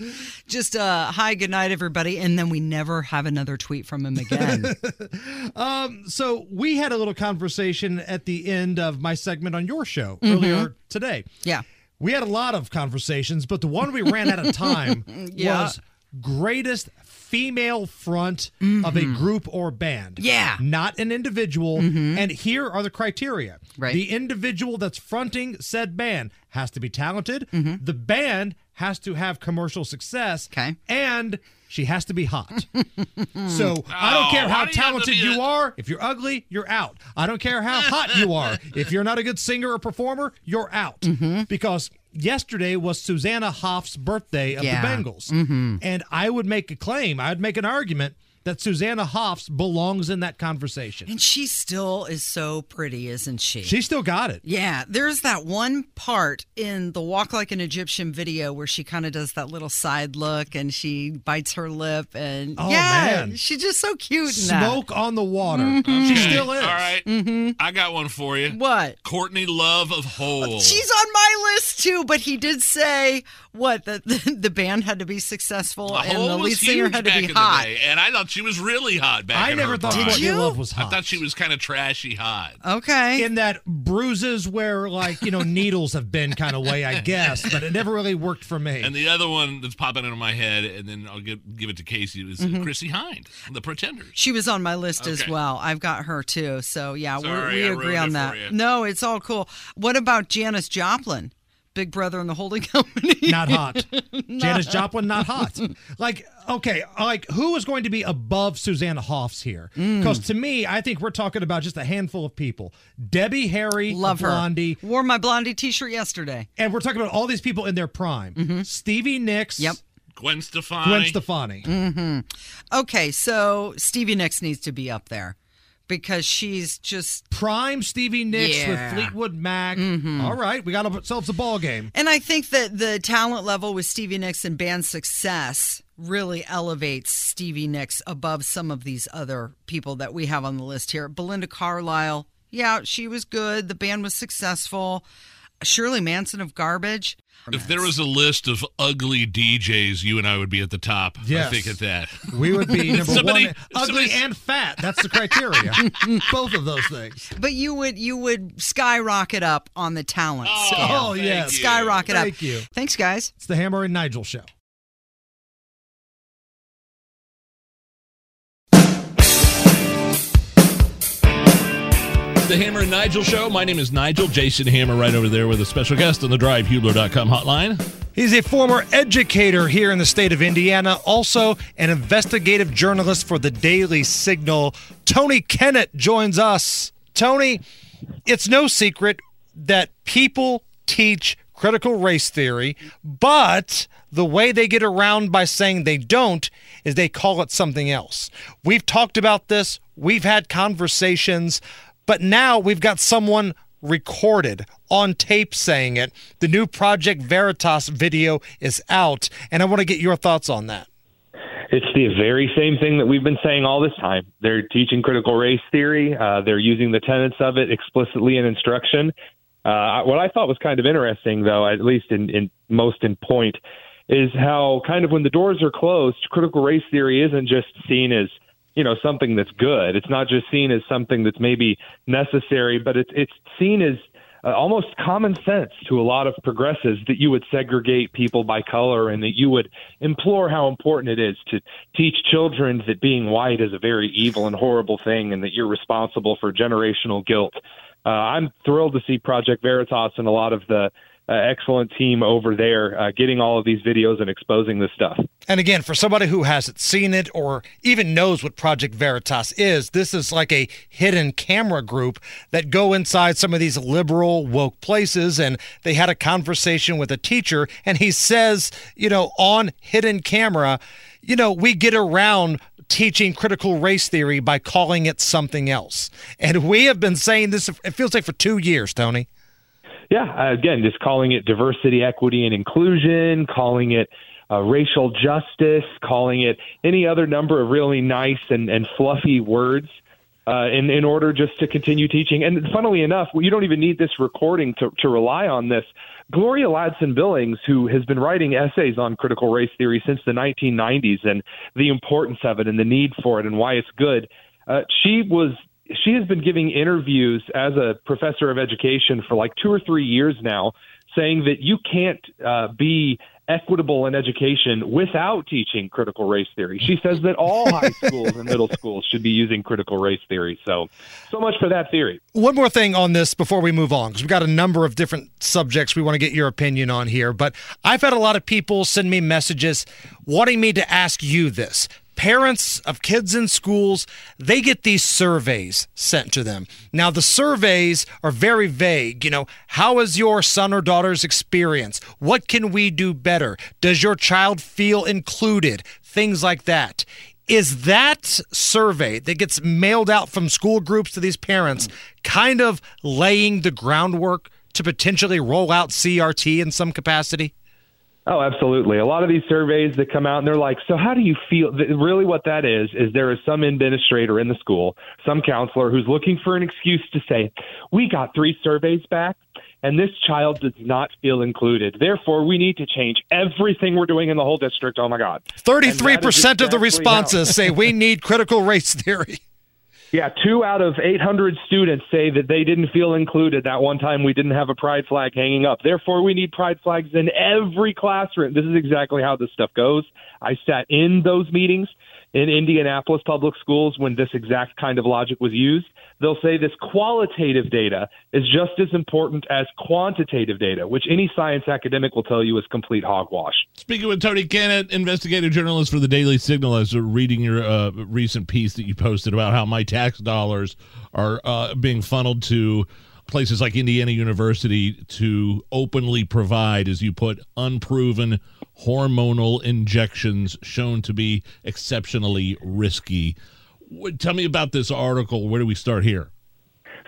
Just uh, hi, good night, everybody, and then we never have another tweet from him again. um, so we had a little conversation at the end of my segment on your show Mhm. earlier today. Yeah. We had a lot of conversations, but the one we ran out of time Yeah. was greatest female front of a Mhm. group or band. Yeah. Not an individual. Mhm. And here are the criteria. Right. The individual that's fronting said band has to be talented. Mm-hmm. The band has to have commercial success. Okay. And she has to be hot. So I don't Oh, care how do you have to talented be you a- are. If you're ugly, you're out. I don't care how hot you are. If you're not a good singer or performer, you're out. Mm-hmm. Because yesterday was Susanna Hoff's birthday of Yeah. the Bangles. Mhm. And I would make a claim, I would make an argument that Susanna Hoffs belongs in that conversation. And she still is so pretty, isn't she? She still got it. Yeah, there's that one part in the Walk Like an Egyptian video where she kind of does that little side look and she bites her lip and Oh, yeah, man. she's just so cute. in that. Smoke on the water. Mhm. She still is. All right. Mm-hmm. I got one for you. What? Courtney Love of Hole. She's on my list too, but he did say what that the, the band had to be successful and the lead singer had to be in hot. day, and I thought she was really hot back I in never her thought prime. Courtney Love was I thought she was kind of trashy hot. Okay. In that bruises where like, you know, needles have been kind of way, I guess, but it never really worked for me. And the other one that's popping into my head, and then I'll give, give it to Casey, is Mhm. Chrissie Hynde, The Pretenders. She was on my list as well. I've got her too. So yeah, we're, Sorry, we I agree on that. No, it's all cool. What about Janis Joplin? Big Brother and the Holding Company. not hot. Not Janis. Joplin, not hot. Like, okay, like who is going to be above Susanna Hoffs here? Mm. Because to me, I think we're talking about just a handful of people. Debbie Harry, Love her. Blondie, Wore my Blondie T-shirt yesterday. and we're talking about all these people in their prime. Stevie Nicks. Yep. Gwen Stefani. Gwen Stefani. hmm Okay, so Stevie Nicks needs to be up there because she's just prime Stevie Nicks Yeah. with Fleetwood Mac. Mhm. All right, we got ourselves a ball game. And I think that the talent level with Stevie Nicks and band success really elevates Stevie Nicks above some of these other people that we have on the list here. Belinda Carlisle, yeah, she was good. The band was successful. Shirley Manson of Garbage. If there was a list of ugly DJs, you and I would be at the top. Yes. I think at that. We would be number Somebody- one, ugly and fat. That's the criteria. Both of those things. But you would you would skyrocket up on the talent oh, scale. Oh, yes. Skyrocket up. Thank you. Thanks, guys. It's the Hammer and Nigel show. The Hammer and Nigel Show. My name is Nigel. Jason Hammer right over there with a special guest on the drivehubler.com hotline. He's a former educator here in the state of Indiana, also an investigative journalist for the Daily Signal. Tony Kinnett joins us. Tony, it's no secret that people teach critical race theory, but the way they get around by saying they don't is they call it something else. We've talked about this, we've had conversations, but now we've got someone recorded on tape saying it. The new Project Veritas video is out, and I want to get your thoughts on that. It's the very same thing that we've been saying all this time. They're teaching critical race theory. Uh, they're using the tenets of it explicitly in instruction. Uh, what I thought was kind of interesting, though, at least in, in most in point, is how kind of when the doors are closed, critical race theory isn't just seen as you know something that's good. It's not just seen as something that's maybe necessary, but it's it's seen as uh, almost common sense to a lot of progressives that you would segregate people by color and that you would implore how important it is to teach children that being white is a very evil and horrible thing and that you're responsible for generational guilt. Uh, I'm thrilled to see Project Veritas and a lot of the uh, excellent team over there uh, getting all of these videos and exposing this stuff. And again, for somebody who hasn't seen it or even knows what Project Veritas is, this is like a hidden camera group that go inside some of these liberal woke places. And they had a conversation with a teacher, and he says, you know, on hidden camera, you know, we get around teaching critical race theory by calling it something else. And we have been saying this, it feels like for two years, Tony. Yeah, uh, again, just calling it diversity, equity, and inclusion, calling it uh, racial justice, calling it any other number of really nice and, and fluffy words. uh, in in order just to continue teaching. And funnily enough, you don't even need this recording to to rely on this. Gloria Ladson Billings, who has been writing essays on critical race theory since the 1990s and the importance of it and the need for it and why it's good, uh, she was she has been giving interviews as a professor of education for like two or three years now, saying that you can't uh, be equitable in education without teaching critical race theory. She says that all high schools and middle schools should be using critical race theory. So, so much for that theory. One more thing on this before we move on, because we've got a number of different subjects we want to get your opinion on here. But I've had a lot of people send me messages wanting me to ask you this parents of kids in schools they get these surveys sent to them. Now the surveys are very vague you know. How is your son or daughter's experience? What can we do better? Does your child feel included? Things like that. Is that survey that gets mailed out from school groups to these parents kind of laying the groundwork to potentially roll out CRT in some capacity Oh, absolutely. A lot of these surveys that come out and they're like, so how do you feel? Really, what that is, is there is some administrator in the school, some counselor who's looking for an excuse to say, we got three surveys back and this child does not feel included. Therefore, we need to change everything we're doing in the whole district. Oh my God. 33% exactly of the responses say we need critical race theory. Yeah, two out of 800 students say that they didn't feel included that one time we didn't have a pride flag hanging up. Therefore, we need pride flags in every classroom. This is exactly how this stuff goes. I sat in those meetings in Indianapolis public schools when this exact kind of logic was used. They'll say this qualitative data is just as important as quantitative data, which any science academic will tell you is complete hogwash. Speaking with Tony Kinnett, investigative journalist for the Daily Signal, as reading your uh, recent piece that you posted about how my tax dollars are uh, being funneled to places like Indiana University to openly provide, as you put, unproven hormonal injections shown to be exceptionally risky. Tell me about this article. Where do we start here?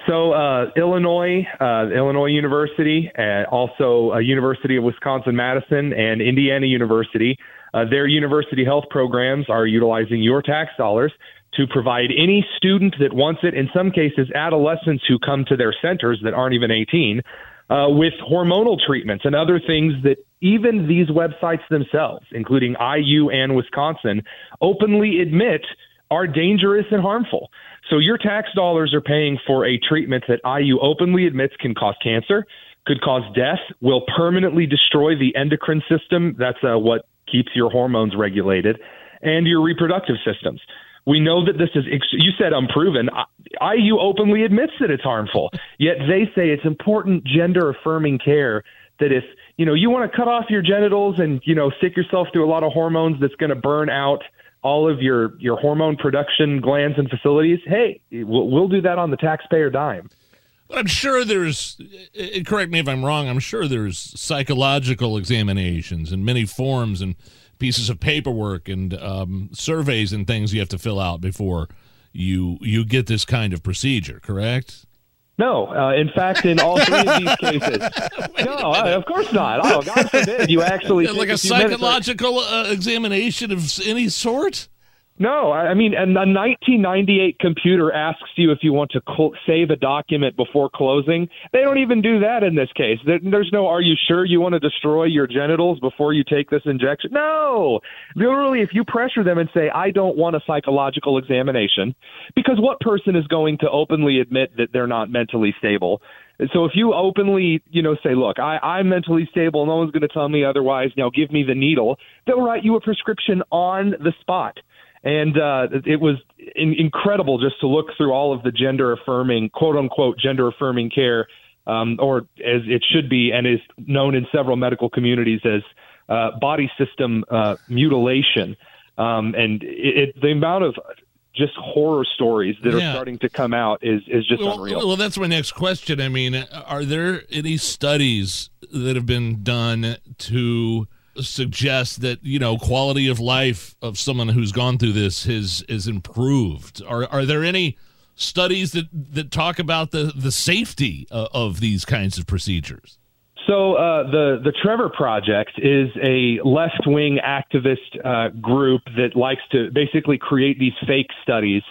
So, uh, Illinois, uh, Illinois University, and also uh, University of Wisconsin Madison, and Indiana University, uh, their university health programs are utilizing your tax dollars to provide any student that wants it. In some cases, adolescents who come to their centers that aren't even 18 uh, with hormonal treatments and other things that even these websites themselves, including IU and Wisconsin, openly admit are dangerous and harmful. So your tax dollars are paying for a treatment that IU openly admits can cause cancer, could cause death, will permanently destroy the endocrine system. That's uh, what keeps your hormones regulated, and your reproductive systems. We know that this is, you said unproven. IU openly admits that it's harmful, yet they say it's important gender affirming care that if, you know, you want to cut off your genitals and, you know, stick yourself through a lot of hormones that's going to burn out all of your, your hormone production glands and facilities, hey, we'll, we'll do that on the taxpayer dime. But I'm sure there's, correct me if I'm wrong, I'm sure there's psychological examinations and many forms and pieces of paperwork and um, surveys and things you have to fill out before you you get this kind of procedure, correct? No, uh, in fact, in all three of these cases, no, uh, of course not. Oh, God forbid you actually like a psychological uh, examination of any sort. No, I mean, and a 1998 computer asks you if you want to cl- save a document before closing. They don't even do that in this case. There's no, are you sure you want to destroy your genitals before you take this injection? No. Literally, if you pressure them and say, I don't want a psychological examination, because what person is going to openly admit that they're not mentally stable? So if you openly, you know, say, look, I, I'm mentally stable, no one's going to tell me otherwise, now give me the needle, they'll write you a prescription on the spot. And uh, it was in- incredible just to look through all of the gender affirming, quote unquote, gender affirming care, um, or as it should be, and is known in several medical communities as uh, body system uh, mutilation. Um, and it, it, the amount of just horror stories that yeah. are starting to come out is is just well, unreal. Well, that's my next question. I mean, are there any studies that have been done to suggest that you know quality of life of someone who's gone through this has is improved. Are are there any studies that that talk about the the safety of, of these kinds of procedures? So uh, the the Trevor Project is a left wing activist uh, group that likes to basically create these fake studies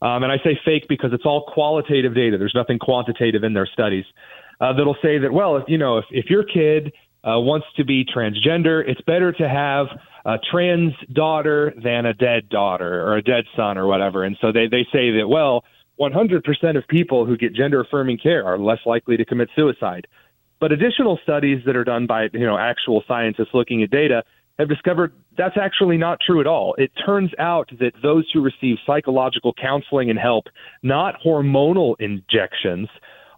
um, and I say fake because it's all qualitative data. There's nothing quantitative in their studies uh, that'll say that, well, if you know, if, if your kid uh, wants to be transgender, it's better to have a trans daughter than a dead daughter or a dead son or whatever. And so they, they say that, well, 100% of people who get gender affirming care are less likely to commit suicide. But additional studies that are done by you know actual scientists looking at data have discovered that's actually not true at all. It turns out that those who receive psychological counseling and help, not hormonal injections,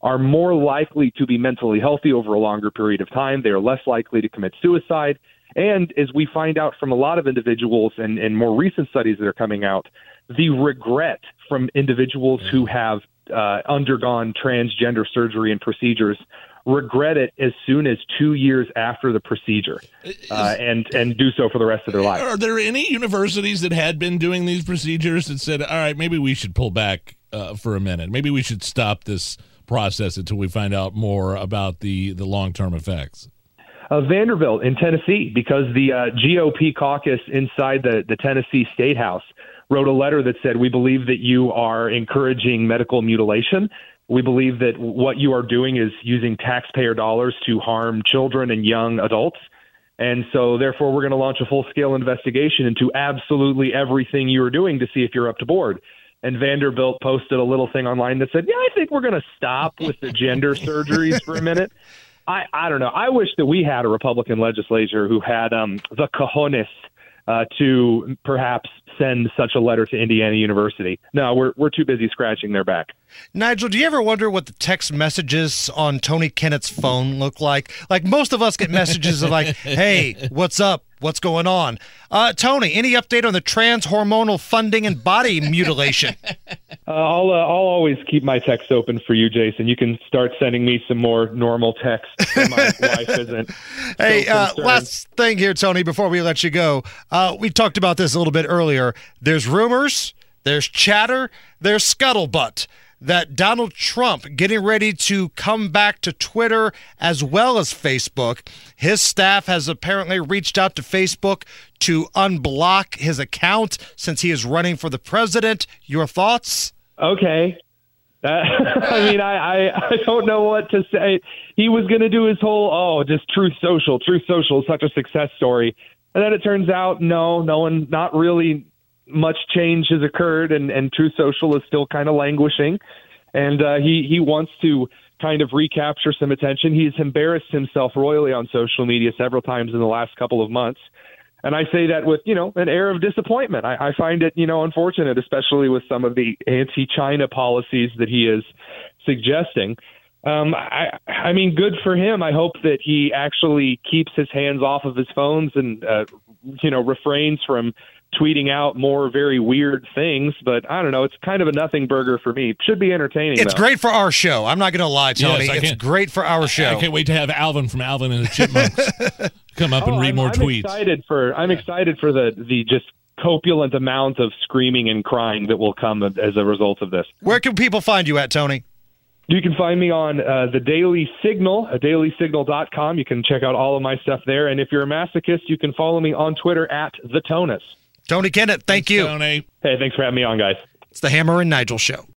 are more likely to be mentally healthy over a longer period of time. They are less likely to commit suicide. And as we find out from a lot of individuals and, and more recent studies that are coming out, the regret from individuals who have uh, undergone transgender surgery and procedures regret it as soon as two years after the procedure, uh, and and do so for the rest of their life. Are there any universities that had been doing these procedures that said, "All right, maybe we should pull back uh, for a minute. Maybe we should stop this process until we find out more about the the long term effects"? Uh, Vanderbilt in Tennessee, because the uh, GOP caucus inside the the Tennessee State House wrote a letter that said, "We believe that you are encouraging medical mutilation." We believe that what you are doing is using taxpayer dollars to harm children and young adults. And so, therefore, we're going to launch a full scale investigation into absolutely everything you are doing to see if you're up to board. And Vanderbilt posted a little thing online that said, Yeah, I think we're going to stop with the gender surgeries for a minute. I, I don't know. I wish that we had a Republican legislature who had um, the cojones uh, to perhaps send such a letter to Indiana University. No, we're, we're too busy scratching their back. Nigel, do you ever wonder what the text messages on Tony Kinnett's phone look like? Like most of us get messages of like, "Hey, what's up? What's going on?" Uh, Tony, any update on the trans hormonal funding and body mutilation? Uh, I'll uh, I'll always keep my text open for you, Jason. You can start sending me some more normal text. My wife isn't. Hey, so uh, last thing here, Tony, before we let you go. Uh, we talked about this a little bit earlier. There's rumors, there's chatter, there's scuttlebutt that Donald Trump getting ready to come back to Twitter as well as Facebook. His staff has apparently reached out to Facebook to unblock his account since he is running for the president. Your thoughts? Okay. Uh, I mean, I, I I don't know what to say. He was going to do his whole oh, just Truth Social. Truth Social is such a success story, and then it turns out no, no one, not really much change has occurred, and and Truth Social is still kind of languishing, and uh, he he wants to kind of recapture some attention. He's embarrassed himself royally on social media several times in the last couple of months. And I say that with, you know, an air of disappointment. I, I find it, you know, unfortunate, especially with some of the anti-China policies that he is suggesting. Um, I, I mean, good for him. I hope that he actually keeps his hands off of his phones and, uh, you know, refrains from tweeting out more very weird things. But I don't know. It's kind of a nothing burger for me. Should be entertaining. It's though. great for our show. I'm not going to lie, Tony. Yes, it's great for our show. I can't wait to have Alvin from Alvin and the Chipmunks come up and Oh, read I'm, more I'm tweets. Excited for I'm excited for the the just copulent amount of screaming and crying that will come as a result of this. Where can people find you at, Tony? You can find me on uh, the Daily Signal, dailysignal.com. You can check out all of my stuff there. And if you're a masochist, you can follow me on Twitter at the Tonus. Tony Kinnett, thank you. Tony. Hey, thanks for having me on, guys. It's the Hammer and Nigel Show.